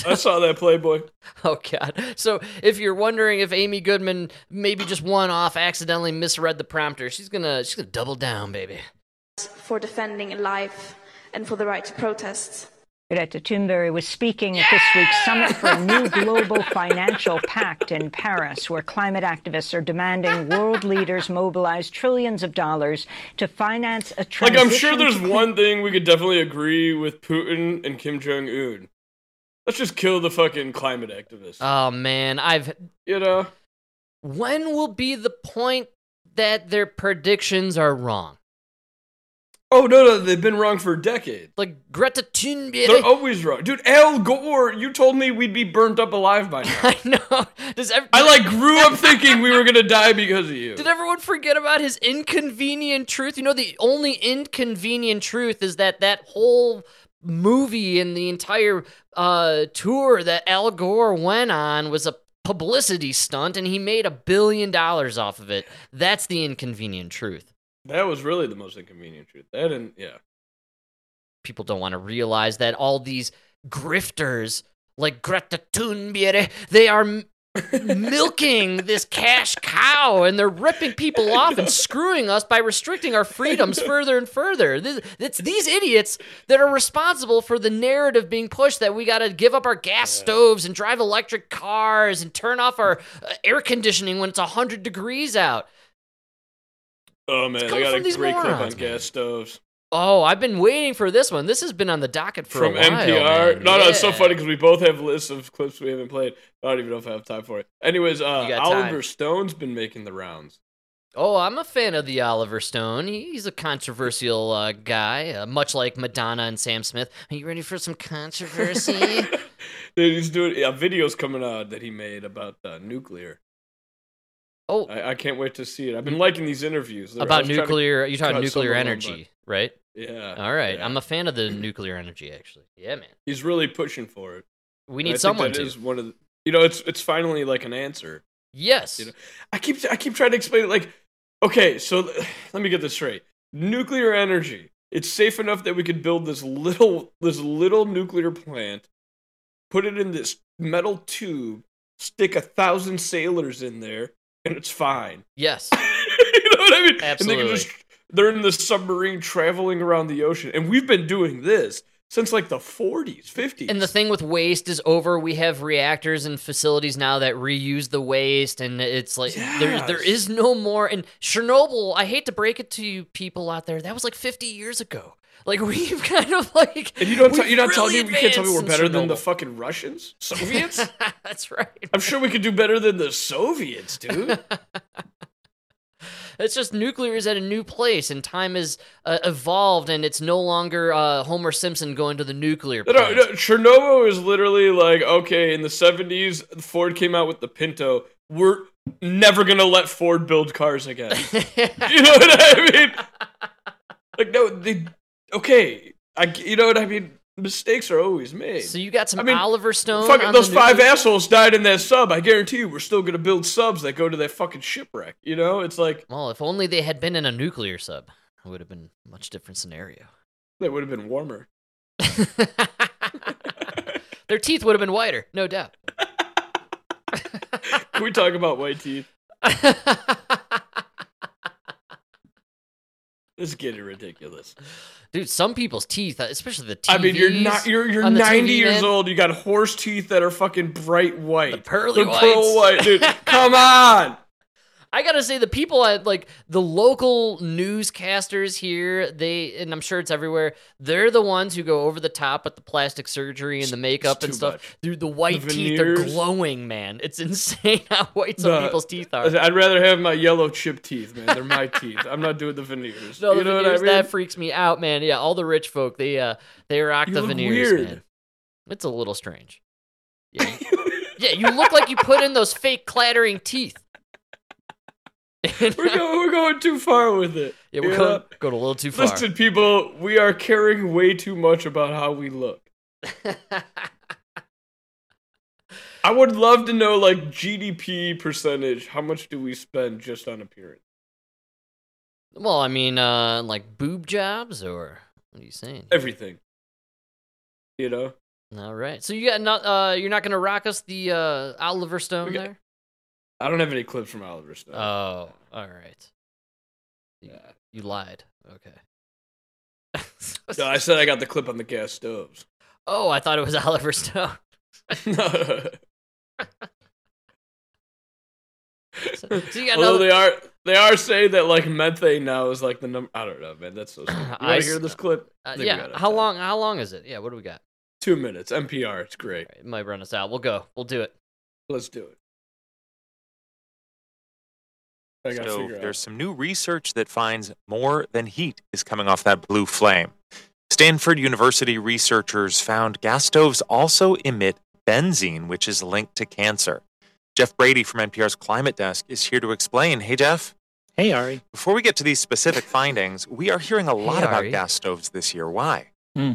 I saw that Playboy. Oh God! So if you're wondering if Amy Goodman maybe just one off accidentally misread the prompter, she's gonna she's gonna double down, baby. for defending life and for the right to protest. Greta Thunberg was speaking at this week's summit for a new global financial pact in Paris, where climate activists are demanding world leaders mobilize trillions of dollars to finance a transition. Like. I'm sure there's to one thing we could definitely agree with Putin and Kim Jong Un. Let's just kill the fucking climate activists. Oh man, I've you know. When will be the point that their predictions are wrong? Oh no, no, they've been wrong for decades. Like Greta Thunberg. They're always wrong, dude. Al Gore, you told me we'd be burnt up alive by now. I know. Does I like grew up thinking we were gonna die because of you. Did everyone forget about his inconvenient truth? You know, the only inconvenient truth is that that whole movie and the entire uh, tour that Al Gore went on was a publicity stunt, and he made a billion dollars off of it. That's the inconvenient truth. That was really the most inconvenient truth. That and yeah. People don't want to realize that all these grifters like Greta Thunberg, they are m- milking this cash cow and they're ripping people off and screwing us by restricting our freedoms further and further. This, it's these idiots that are responsible for the narrative being pushed that we got to give up our gas stoves and drive electric cars and turn off our uh, air conditioning when it's 100 degrees out. Oh man, I got a great clip on man. gas stoves Oh, I've been waiting for this one. This has been on the docket for from a while. From NPR. man. No, no, it's so funny because we both have lists of clips we haven't played. I don't even know if I have time for it. Anyways, uh, Oliver time. Stone's been making the rounds. Oh, I'm a fan of the Oliver Stone. He's a controversial uh, guy, uh, much like Madonna and Sam Smith. Are you ready for some controversy? Dude, he's doing a videos coming out that he made about uh, nuclear. Oh, I, I can't wait to see it. I've been liking these interviews They're- About was trying to nuclear, you're talking nuclear energy, right? Yeah. All right, yeah. I'm a fan of the nuclear energy, actually. Yeah, man. He's really pushing for it. We need someone to. is one of the, you know, it's it's finally like an answer. Yes. You know, I keep I keep trying to explain it. Like, okay, so let me get this straight. Nuclear energy. It's safe enough that we could build this little this little nuclear plant, put it in this metal tube, stick a thousand sailors in there, and it's fine. Yes. you know what I mean? And they Absolutely. can just they're in the submarine traveling around the ocean, and we've been doing this since like the 40s, 50s. And the thing with waste is over. We have reactors and facilities now that reuse the waste, and it's like there there Yes. is no more. And Chernobyl, I hate to break it to you people out there, that was like 50 years ago. Like we've kind of like And you don't. T- you're not telling really me we can't tell me we're better than the fucking Russians, Soviets. That's right. I'm sure we could do better than the Soviets, dude. It's just nuclear is at a new place, and time has uh, evolved, and it's no longer uh, Homer Simpson going to the nuclear plant. no, no, Chernobyl is literally like okay. In the 70s, Ford came out with the Pinto. We're never gonna let Ford build cars again. you know what I mean? Like no, they okay. I you know what I mean? Mistakes are always made. So you got some I mean, Oliver Stone. Those five nuclear- assholes died in that sub. I guarantee you, we're still gonna build subs that go to that fucking shipwreck. You know, it's like Well, if only they had been in a nuclear sub, it would have been a much different scenario. that would have been warmer. Their teeth would have been whiter, no doubt. Can we talk about white teeth? This is getting ridiculous. Dude, some people's teeth, especially the TVs. I mean, you're not you're you're 90 TV, years man. old. You got horse teeth that are fucking bright white, pearly They're pearl white, dude. Come on. I gotta say, the people at like the local newscasters here, they and I'm sure it's everywhere. They're the ones who go over the top with the plastic surgery and the makeup and stuff. much. Dude, the white The teeth are glowing, man. It's insane how white some people's teeth are. I'd rather have my yellow chip teeth, man. They're my teeth. I'm not doing the veneers. No, you know veneers, what I mean? that freaks me out, man. Yeah, all the rich folk, they uh they rock You the veneers, weird. man. It's a little strange. Yeah. yeah, you look like you put in those fake clattering teeth. We're, going, we're going too far with it. Yeah, we're going, going a little too far. Listen, people, we are caring way too much about how we look. I would love to know, like, GDP percentage. How much do we spend just on appearance? Well, I mean, uh, like boob jobs, or what are you saying? Everything. You know? All right. So you got not uh, you're not gonna rock us the uh Oliver Stone got- there? I don't have any clips from Oliver Stone. Oh, all right. You, you lied. Okay. no, I said I got the clip on the gas stoves. Oh, I thought it was Oliver Stone. so, so you got Although another- they are they are saying that like methane now is like the number. I don't know, man. That's so. Stupid. You I want to hear this clip? Uh, I think we yeah. How long? How long is it? Yeah. What do we got? Two minutes. NPR. It's great. It might run us out. We'll go. We'll do it. Let's do it. I gotta So figure out. there's some new research that finds more than heat is coming off that blue flame. Stanford University researchers found gas stoves also emit benzene, which is linked to cancer. Jeff Brady from NPR's Climate Desk is here to explain. Hey, Jeff. Hey, Ari. Before we get to these specific findings, we are hearing a lot about Ari. gas stoves this year. Why? Hmm.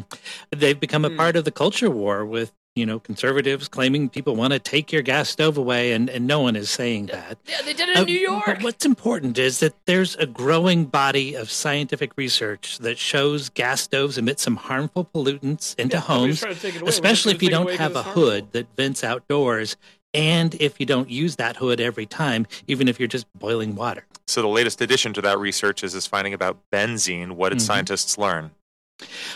They've become Hmm. a part of the culture war with, you know, conservatives claiming people want to take your gas stove away, and, and no one is saying that. Yeah, they did it in Uh, New York. But what's important is that there's a growing body of scientific research that shows gas stoves emit some harmful pollutants into nobody's homes, trying to take it away. We're especially if you don't take it away 'cause have a harmful. hood that vents outdoors, and if you don't use that hood every time, even if you're just boiling water. So the latest addition to that research is this finding about benzene. What did Mhm. scientists learn?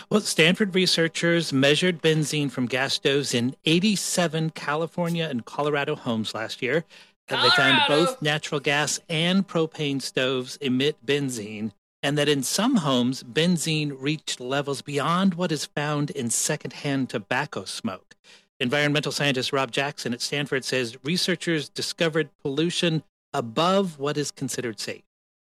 Well, Stanford researchers measured benzene from gas stoves in 87 California and Colorado homes last year. And they found both natural gas and propane stoves emit benzene, and that in some homes, benzene reached levels beyond what is found in secondhand tobacco smoke. Environmental scientist Rob Jackson at Stanford says researchers discovered pollution above what is considered safe.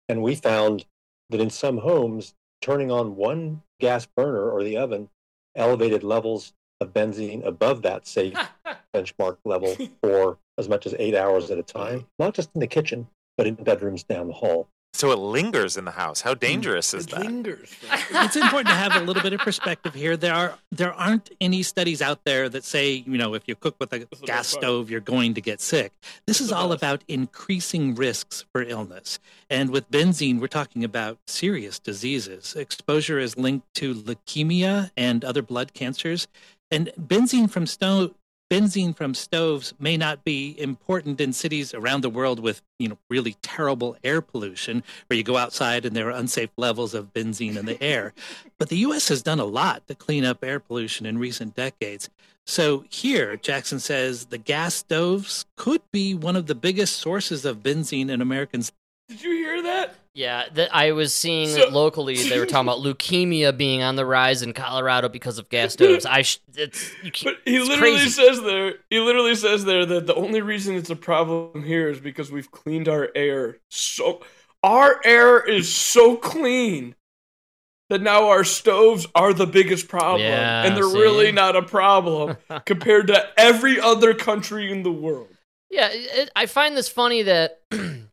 And we found that in some homes, turning on one gas burner or the oven elevated levels of benzene above that safe benchmark level for as much as eight hours at a time, not just in the kitchen, but in bedrooms down the hall. So it lingers in the house. How dangerous is that? It that? lingers. it's important to have a little bit of perspective here. There are there aren't any studies out there that say you know if you cook with a the gas stove you're going to get sick. This is all about increasing risks for illness. And with benzene, we're talking about serious diseases. Exposure is linked to leukemia and other blood cancers. And benzene from stove benzene from stoves may not be important in cities around the world with you know really terrible air pollution where you go outside and there are unsafe levels of benzene in the air. But the US has done a lot to clean up air pollution in recent decades. So here Jackson says the gas stoves could be one of the biggest sources of benzene in Americans. Did you hear that? Yeah, that I was seeing So- locally. They were talking about leukemia being on the rise in Colorado because of gas stoves. I, sh- it's, can't, He it's literally crazy. says there. He literally says there that the only reason it's a problem here is because we've cleaned our air so. Our air is so clean that now our stoves are the biggest problem, Yeah, and they're see? really not a problem compared to every other country in the world. Yeah, it, I find this funny that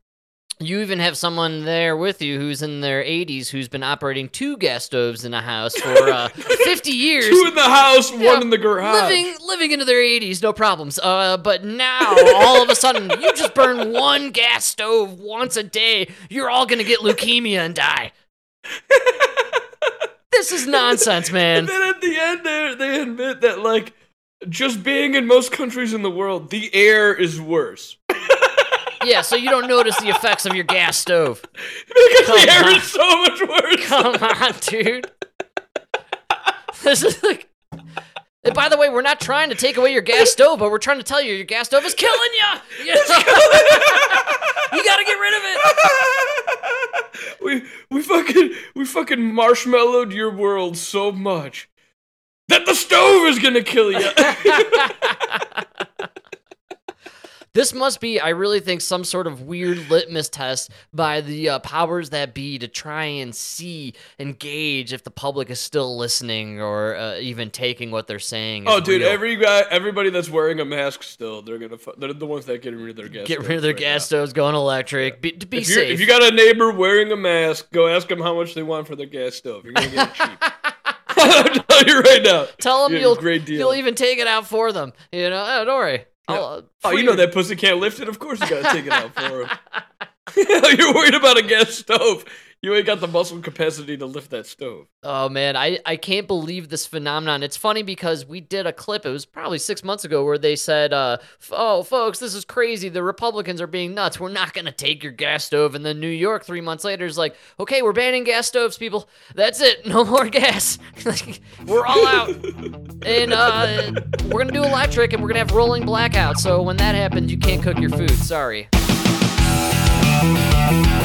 you even have someone there with you who's in their 80s who's been operating two gas stoves in a house for uh, 50 years. Two in the house, Yeah, one in the garage. Living living into their 80s, no problems. Uh, but now all of a sudden you just burn one gas stove once a day. You're all gonna get leukemia and die. this is nonsense, man. And then at the end, they they admit that like just being in most countries in the world, the air is worse. Yeah, so you don't notice the effects of your gas stove. Because Come the air on. is so much worse. Come on, dude. This is like And by the way, we're not trying to take away your gas stove, but we're trying to tell you your gas stove is killing you. You, you gotta get rid of it. we we fucking we fucking marshmallowed your world so much that the stove is gonna kill you. This must be, I really think, some sort of weird litmus test by the uh, powers that be to try and see and gauge if the public is still listening or uh, even taking what they're saying. oh, dude, real. every guy, everybody that's wearing a mask still, they're gonna they're the ones that get rid of their gas. get rid of their right gas stoves, going electric. Be, to be if, safe. if you got a neighbor wearing a mask, go ask them how much they want for their gas stove. You're gonna get it cheap. I'm telling you right now. Tell them you'll great deal. you'll even take it out for them. You know, oh, don't worry. Uh, Oh, you know that pussy can't lift it. Of course, you gotta take it out for him. You're worried about a gas stove. You ain't got the muscle capacity to lift that stove. Oh man, I, I can't believe this phenomenon. It's funny because we did a clip, it was probably six months ago, where they said, uh, Oh, folks, this is crazy. The Republicans are being nuts. We're not to take your gas stove. And then New York, three months later, is like, Okay, we're banning gas stoves, people. That's it. No more gas. We're all out. and uh, we're to do electric and we're to have rolling blackouts. So when that happens, you can't cook your food. Sorry. Thank you.